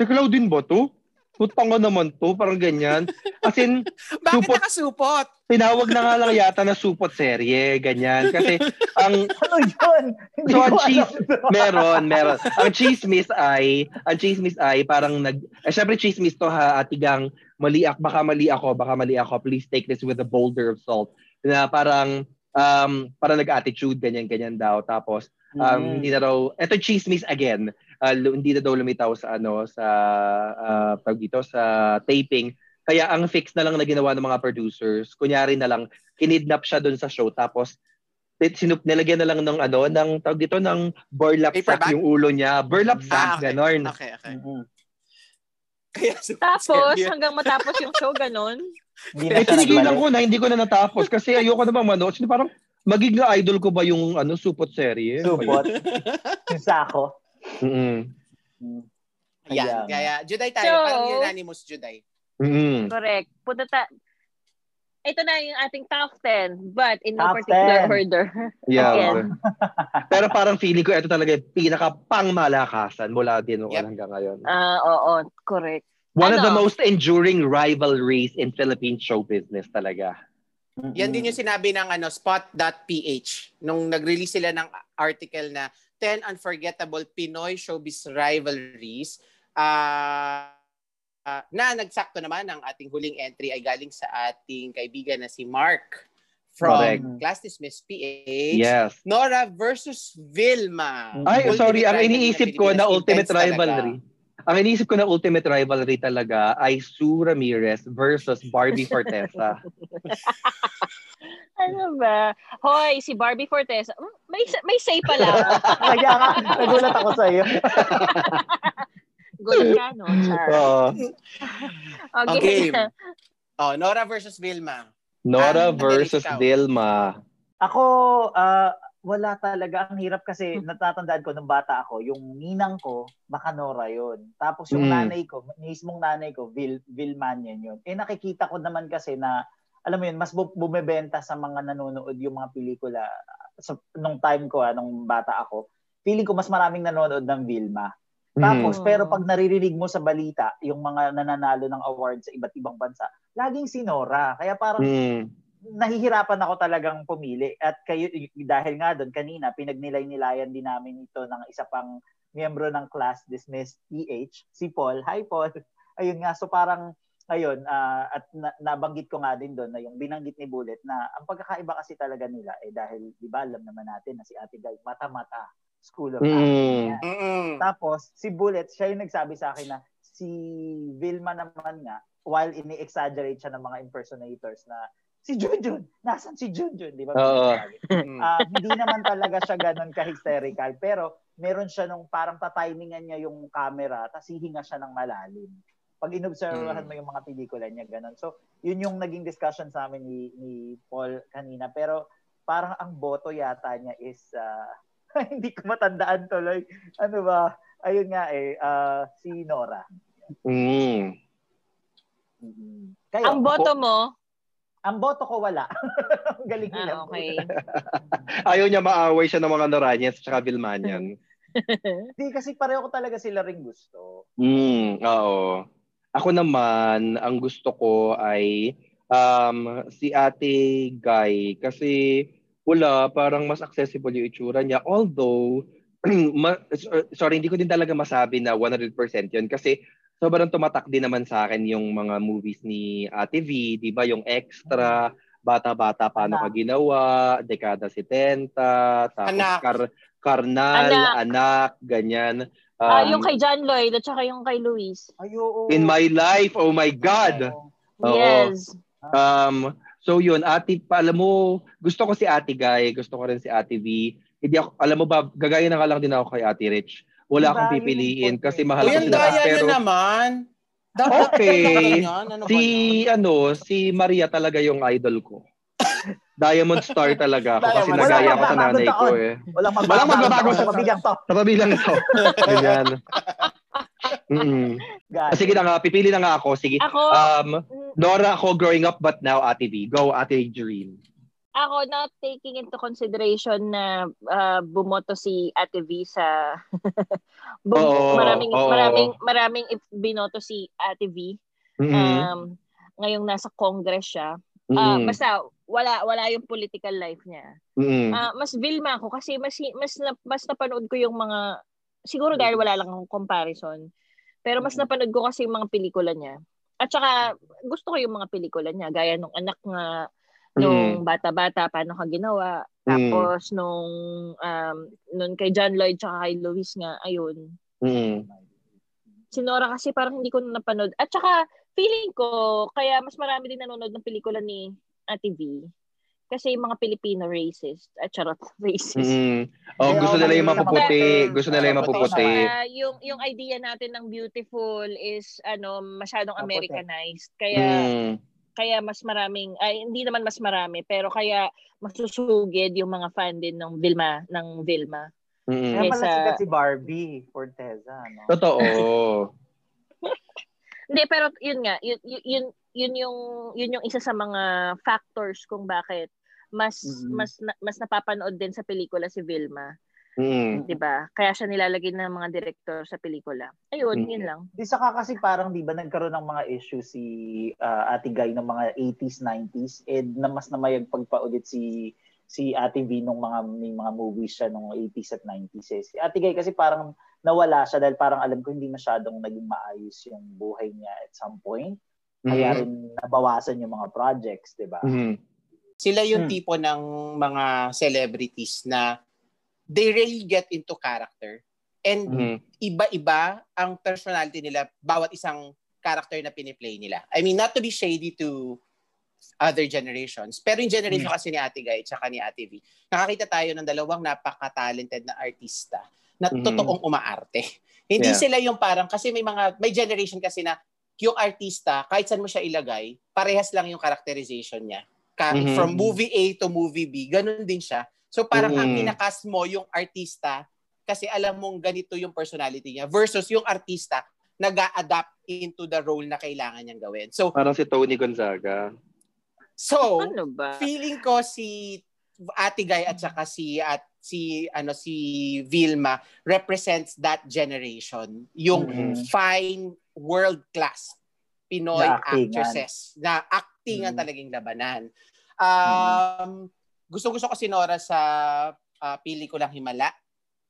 Si Claudine ba to? Putang nga naman to, parang ganyan. As in, Bakit supot- nakasupot? tinawag na nga lang yata na supot serye, ganyan. Kasi, ang, ano yun? Hindi So, ang cheese-. Meron, meron. Ang chismis ay, ang chismis ay parang nag, eh, syempre chismis to ha, atigang mali ako, baka mali ako, baka mali ako, please take this with a boulder of salt. Na parang, um, parang nag-attitude, ganyan-ganyan daw. Tapos, um, Mm. hindi na raw, eto chismis again, uh, hindi na daw lumitaw sa ano, sa, uh, tawag dito, sa taping. Kaya ang fix na lang na ginawa ng mga producers, kunyari na lang, kinidnap siya doon sa show, tapos sinup nilagyan na lang ng ano ng tawag dito ng burlap Paper sack bag? yung ulo niya burlap Ah, sack okay. ganon Okay, okay. Mm-mm. Kaya Tapos, serye. hanggang matapos yung show, ganun. Hindi na eh tinigilan ko na hindi ko na natapos kasi ayoko na manood Sino parang magiging idol ko ba yung ano supot serye Supot. yung sako. Mm Mm. Ayan, Ayan. kaya Juday tayo, So- parang unanimous Juday. mm Correct. Punta ta... Ito na yung ating top 10, but in no Top particular 10. order. yeah Again. pero parang feeling ko ito talaga yung pinaka pangmalakasan mula din noon Yep. hanggang ngayon Ah, oo, correct. one of the Ano? most enduring rivalries in Philippine show business talaga Yan din yung sinabi ng ano spot.ph nung nag-release sila ng article na 10 unforgettable Pinoy showbiz rivalries. Ah ah, na nagsakto naman ang ating huling entry ay galing sa ating kaibigan na si Mark from Correct. Class Dismiss PH. yes Nora versus Vilma. ay Ultimate sorry ang rivalry iniisip ko na ultimate Intense talaga. Ang iniisip ko na ultimate rivalry talaga ay Sue Ramirez versus Barbie Fortesa. ano ba? Hoy, si Barbie Fortesa. Hmm, May may say pala ako. Kaya nga, nagulat ako sa iyo. Good ka, no? Char. Oo. Okay. Okay. Oh, Nora versus Vilma. Nora versus. Dilma. Ako, ah, wala talaga. Ang hirap kasi natatandaan ko nung bata ako, yung ninang ko, baka Nora yun. Tapos yung Mm. nanay ko, mismong nanay ko, Vil, Vilmanian yun. Eh nakikita ko naman kasi na, alam mo yun, mas bu- bumebenta sa mga nanonood yung mga pelikula. So, nung time ko, ah, nung bata ako, feeling ko mas maraming nanonood ng Vilma. Tapos, Mm. pero pag naririnig mo sa balita, yung mga nananalo ng awards sa iba't ibang bansa, laging si Nora. Kaya parang Mm. Nahihirapan ako talagang pumili. At kayo, y- dahil nga doon kanina, pinagnilay-nilayan din namin ito ng isa pang miyembro ng class dismissed PH, si Paul. Hi Paul. Ayun nga, so parang ayun, ah, at na- nabanggit ko nga din doon na yung binanggit ni Bullet na ang pagkakaiba kasi talaga nila eh dahil di ba alam naman natin na si Ate Guy mata-mata school of Mm. Mm-mm. Tapos, si Bullet, siya yung nagsabi sa akin na si Vilma naman nga, while ini-exaggerate siya ng mga impersonators na si Junjun, nasan si Junjun? Di ba? Oo. Ah, hindi naman talaga siya ganun ka-hysterical, pero meron siya nung parang tatimingan niya yung camera, tapos hihinga siya ng malalim. Pag inobservahan Mm. mo yung mga pelikula niya, ganun. So, yun yung naging discussion sa amin ni, ni Paul kanina. Pero parang ang boto yata niya is, ah, hindi ko matandaan tuloy. Ano ba? Ayun nga eh, ah, si Nora. Mm. Kayo, Ang boto mo, ang boto ko wala. Ang Galing nila. ah, okay. Ayaw niya maaway siya ng mga Noranians at Vilmanian. Hindi kasi pareho ko talaga sila ring gusto. Mm, oo. Ako naman, ang gusto ko ay um, si Ate Guy kasi wala, parang mas accessible yung itsura niya. Although, ma- sorry, hindi ko din talaga masabi na 100% yun kasi sobrang tumatak din naman sa akin yung mga movies ni Ate V, di ba? Yung Extra, Bata-Bata, Paano Ka. Ginawa, Dekada 70, tapos Anak. Kar- Karnal, Anak. Anak, ganyan. Ah, Um, yung kay John Lloyd at saka yung kay Luis. Ay, oo. In my life, oh my God. Oo. Yes. Um, so yun, ate, pa, alam mo, gusto ko si ate Guy, gusto ko rin si ate V. Hindi ako, alam mo ba, gagaya na nga lang din ako kay ate Rich. Wala Diba, akong pipiliin kasi eh. mahal ko sila. daya Pero niya naman. Dapat Okay. Ano ba si, ano, si Maria talaga yung idol ko. Diamond Star talaga ako kasi nagaya ko sa nanay ko eh. Walang magbabago, Walang magbabago sa pabigang to. Sa tabilang to. Ganyan. Guys. Sige na nga, pipili na nga ako. Sige. Ako, Um, mm, Nora ako growing up but now Ate V. Go Ate Dream. Ako not taking into consideration na ah, bumoto si Ate V sa bum- Oo, maraming oo. maraming maraming if binoto si Ate V Mm-mm. um ngayong nasa Congress siya. Ah, Mm-mm. basta wala wala yung political life niya. Mm-mm. Ah, mas Vilma ako kasi mas mas na, mas napanood ko yung mga siguro dahil wala lang akong comparison. Pero mas Mhm. napanood ko kasi yung mga pelikula niya. At saka gusto ko yung mga pelikula niya gaya nung anak nga nung bata-bata paano ka ginawa. Tapos nung um nung kay John Lloyd tsaka kay Luis nga ayun. Mm-mm. Si Nora kasi parang hindi ko na napanood. At saka feeling ko kaya mas marami din nanonood ng pelikula ni Ate V. Kasi yung mga Filipino racist. At charot, racist. Mm-mm. Oh, gusto nila yung mapuputi. Gusto nila yung mapuputi. Ah, yung yung idea natin ng beautiful is ano masyadong. Americanized. Kaya Mm. Kaya mas maraming ay hindi naman mas marami pero kaya masusugid yung mga fan din ng Vilma ng Vilma. Mm-mm. Kaya pala sikat si Barbie Forteza, no? Totoo. Hindi pero yun nga yun yun yun, yun yung yun yung isa sa mga factors kung bakit mas Mhm. mas na, mas napapanood din sa pelikula si Vilma, Mm. 'di ba? Kaya siya nilalagay ng mga director sa pelikula. Ayun, Mhm. yun lang. Di saka kasi parang di ba nagkaroon ng mga issue si ah, Ate Guy ng mga 80s, 90s and na mas namayag pagpaulit si si Ate V nung mga may mga movies siya nung 80s at 90s. Eh. Si Ate Guy kasi parang nawala siya dahil parang alam ko hindi masyadong naging maayos yung buhay niya at some point. Kaya Mm. rin nabawasan yung mga projects, di ba? Mm. Sila yung Hmm. tipo ng mga celebrities na they really get into character. And Mhm. iba-iba ang personality nila, bawat isang character na piniplay nila. I mean, not to be shady to other generations. Pero yung generation Mm. kasi ni Ate Guy at ni Ate V, nakakita tayo ng dalawang napaka-talented na artista na Mhm. totoong umaarte. Hindi Yeah. sila yung parang, kasi may mga, may generation kasi na yung artista, kahit saan mo siya ilagay, parehas lang yung characterization niya. Ka- Mhm. From movie A to movie B, ganun din siya. So parang ang Mhm. kinakas mo yung artista kasi alam mong ganito yung personality niya versus yung artista nag adapt into the role na kailangan niyang gawin. So, Parang si Tony Gonzaga. so Ano ba? feeling ko si Ate Guy at saka si at si ano si Vilma represents that generation yung Mhm. fine world class Pinoy Na actresses na actingan Mhm. talagang labanan. Um gusto-gusto ko si Nora sa uh, pelikulang Himala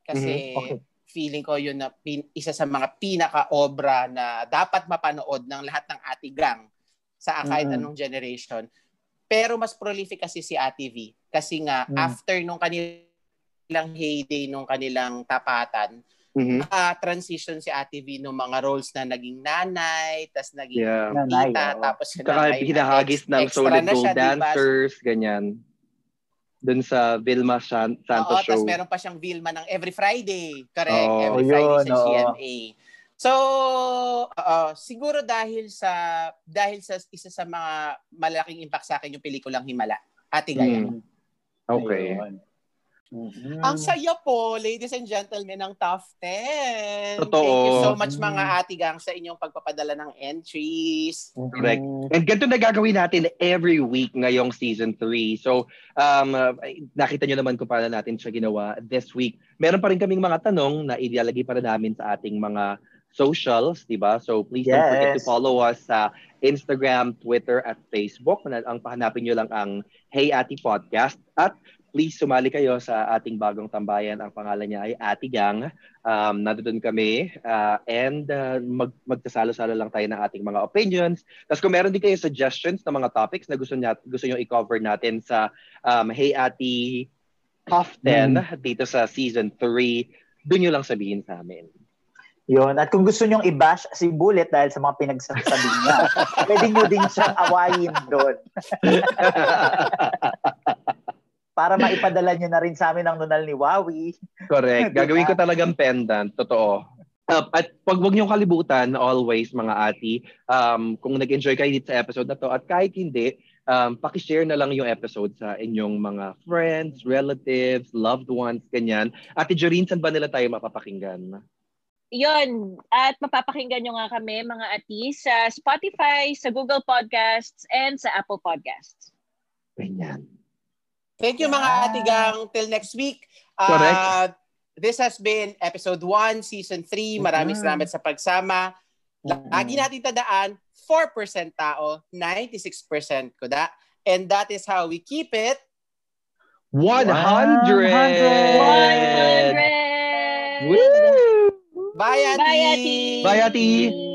kasi Okay. feeling ko yun na pin, isa sa mga pinaka-obra na dapat mapanood ng lahat ng atigang sa kahit Mhm. anong generation. Pero mas prolific kasi si Ate V. Kasi nga, Mm. after nung kanilang heyday, nung kanilang tapatan, Mhm. ah transition si Ate V nung mga roles na naging nanay, tas naging Yeah. Nanay, tita, oo. tapos na, Saka hinahagis ng Solid Gold diba? Dancers, ganyan. Doon sa Vilma San- Santos Oo, show. tas meron pa siyang Vilma ng Every Friday. Correct, Oo. Every Oh, Friday yun, sa oo. GMA. So, oo, siguro dahil sa dahil sa isa sa mga malaking impact sa akin yung pelikulang Himala, Ate Gaya. Mm. Okay. Ayun. Mhm. Ang saya po, ladies and gentlemen, ng Top 10. Totoo. Thank you so much mga atigang sa inyong pagpapadala ng entries. Correct. And ganito na gagawin natin every week ngayong season 3. So, um, uh, nakita nyo naman kung paano natin siya ginawa this week. Meron pa rin kaming mga tanong na ilalagay para namin sa ating mga socials, di ba? So, please don't forget to Yes. follow us sa Instagram, Twitter, at Facebook. Na- Ang pahanapin nyo lang ang Hey Ati Podcast. At please sumali kayo sa ating bagong tambayan. Ang pangalan niya ay Ati Gang. Um, nandun kami uh, and uh, mag magkasalo-salo lang tayo ng ating mga opinions. Tapos kung meron din kayo suggestions ng mga topics na gusto niya gusto niyo i-cover natin sa um, Hey Ati Top 10 dito sa season 3, doon niyo lang sabihin sa amin. Yun. At kung gusto nyong i-bash si Bullet dahil sa mga pinagsasabi niya, pwede nyo din siyang awayin doon para maipadala nyo na rin sa amin ang nunal ni Wawi. Correct. Diba? Gagawin ko talagang pendant. Totoo. Uh, at wag wag niyong kalibutan always mga ati um, kung nag-enjoy kayo dito sa episode na to at kahit hindi um, paki-share na lang yung episode sa inyong mga friends, relatives, loved ones, ganyan. Ate Joreen, saan ba nila tayo mapapakinggan? Yun. At mapapakinggan nyo nga kami, mga ati, sa Spotify, sa Google Podcasts, and sa Apple Podcasts. Ganyan. Thank you mga Yeah. atigang. Till next week. Uh, Correct. this has been episode 1, season 3. Maraming Mhm. salamat sa pagsama. Lagi natin tandaan, 4% tao, 96% kuda. And that is how we keep it 100! 100! Woo! Bye, Ati! Bye, Ati! Bye, Ati!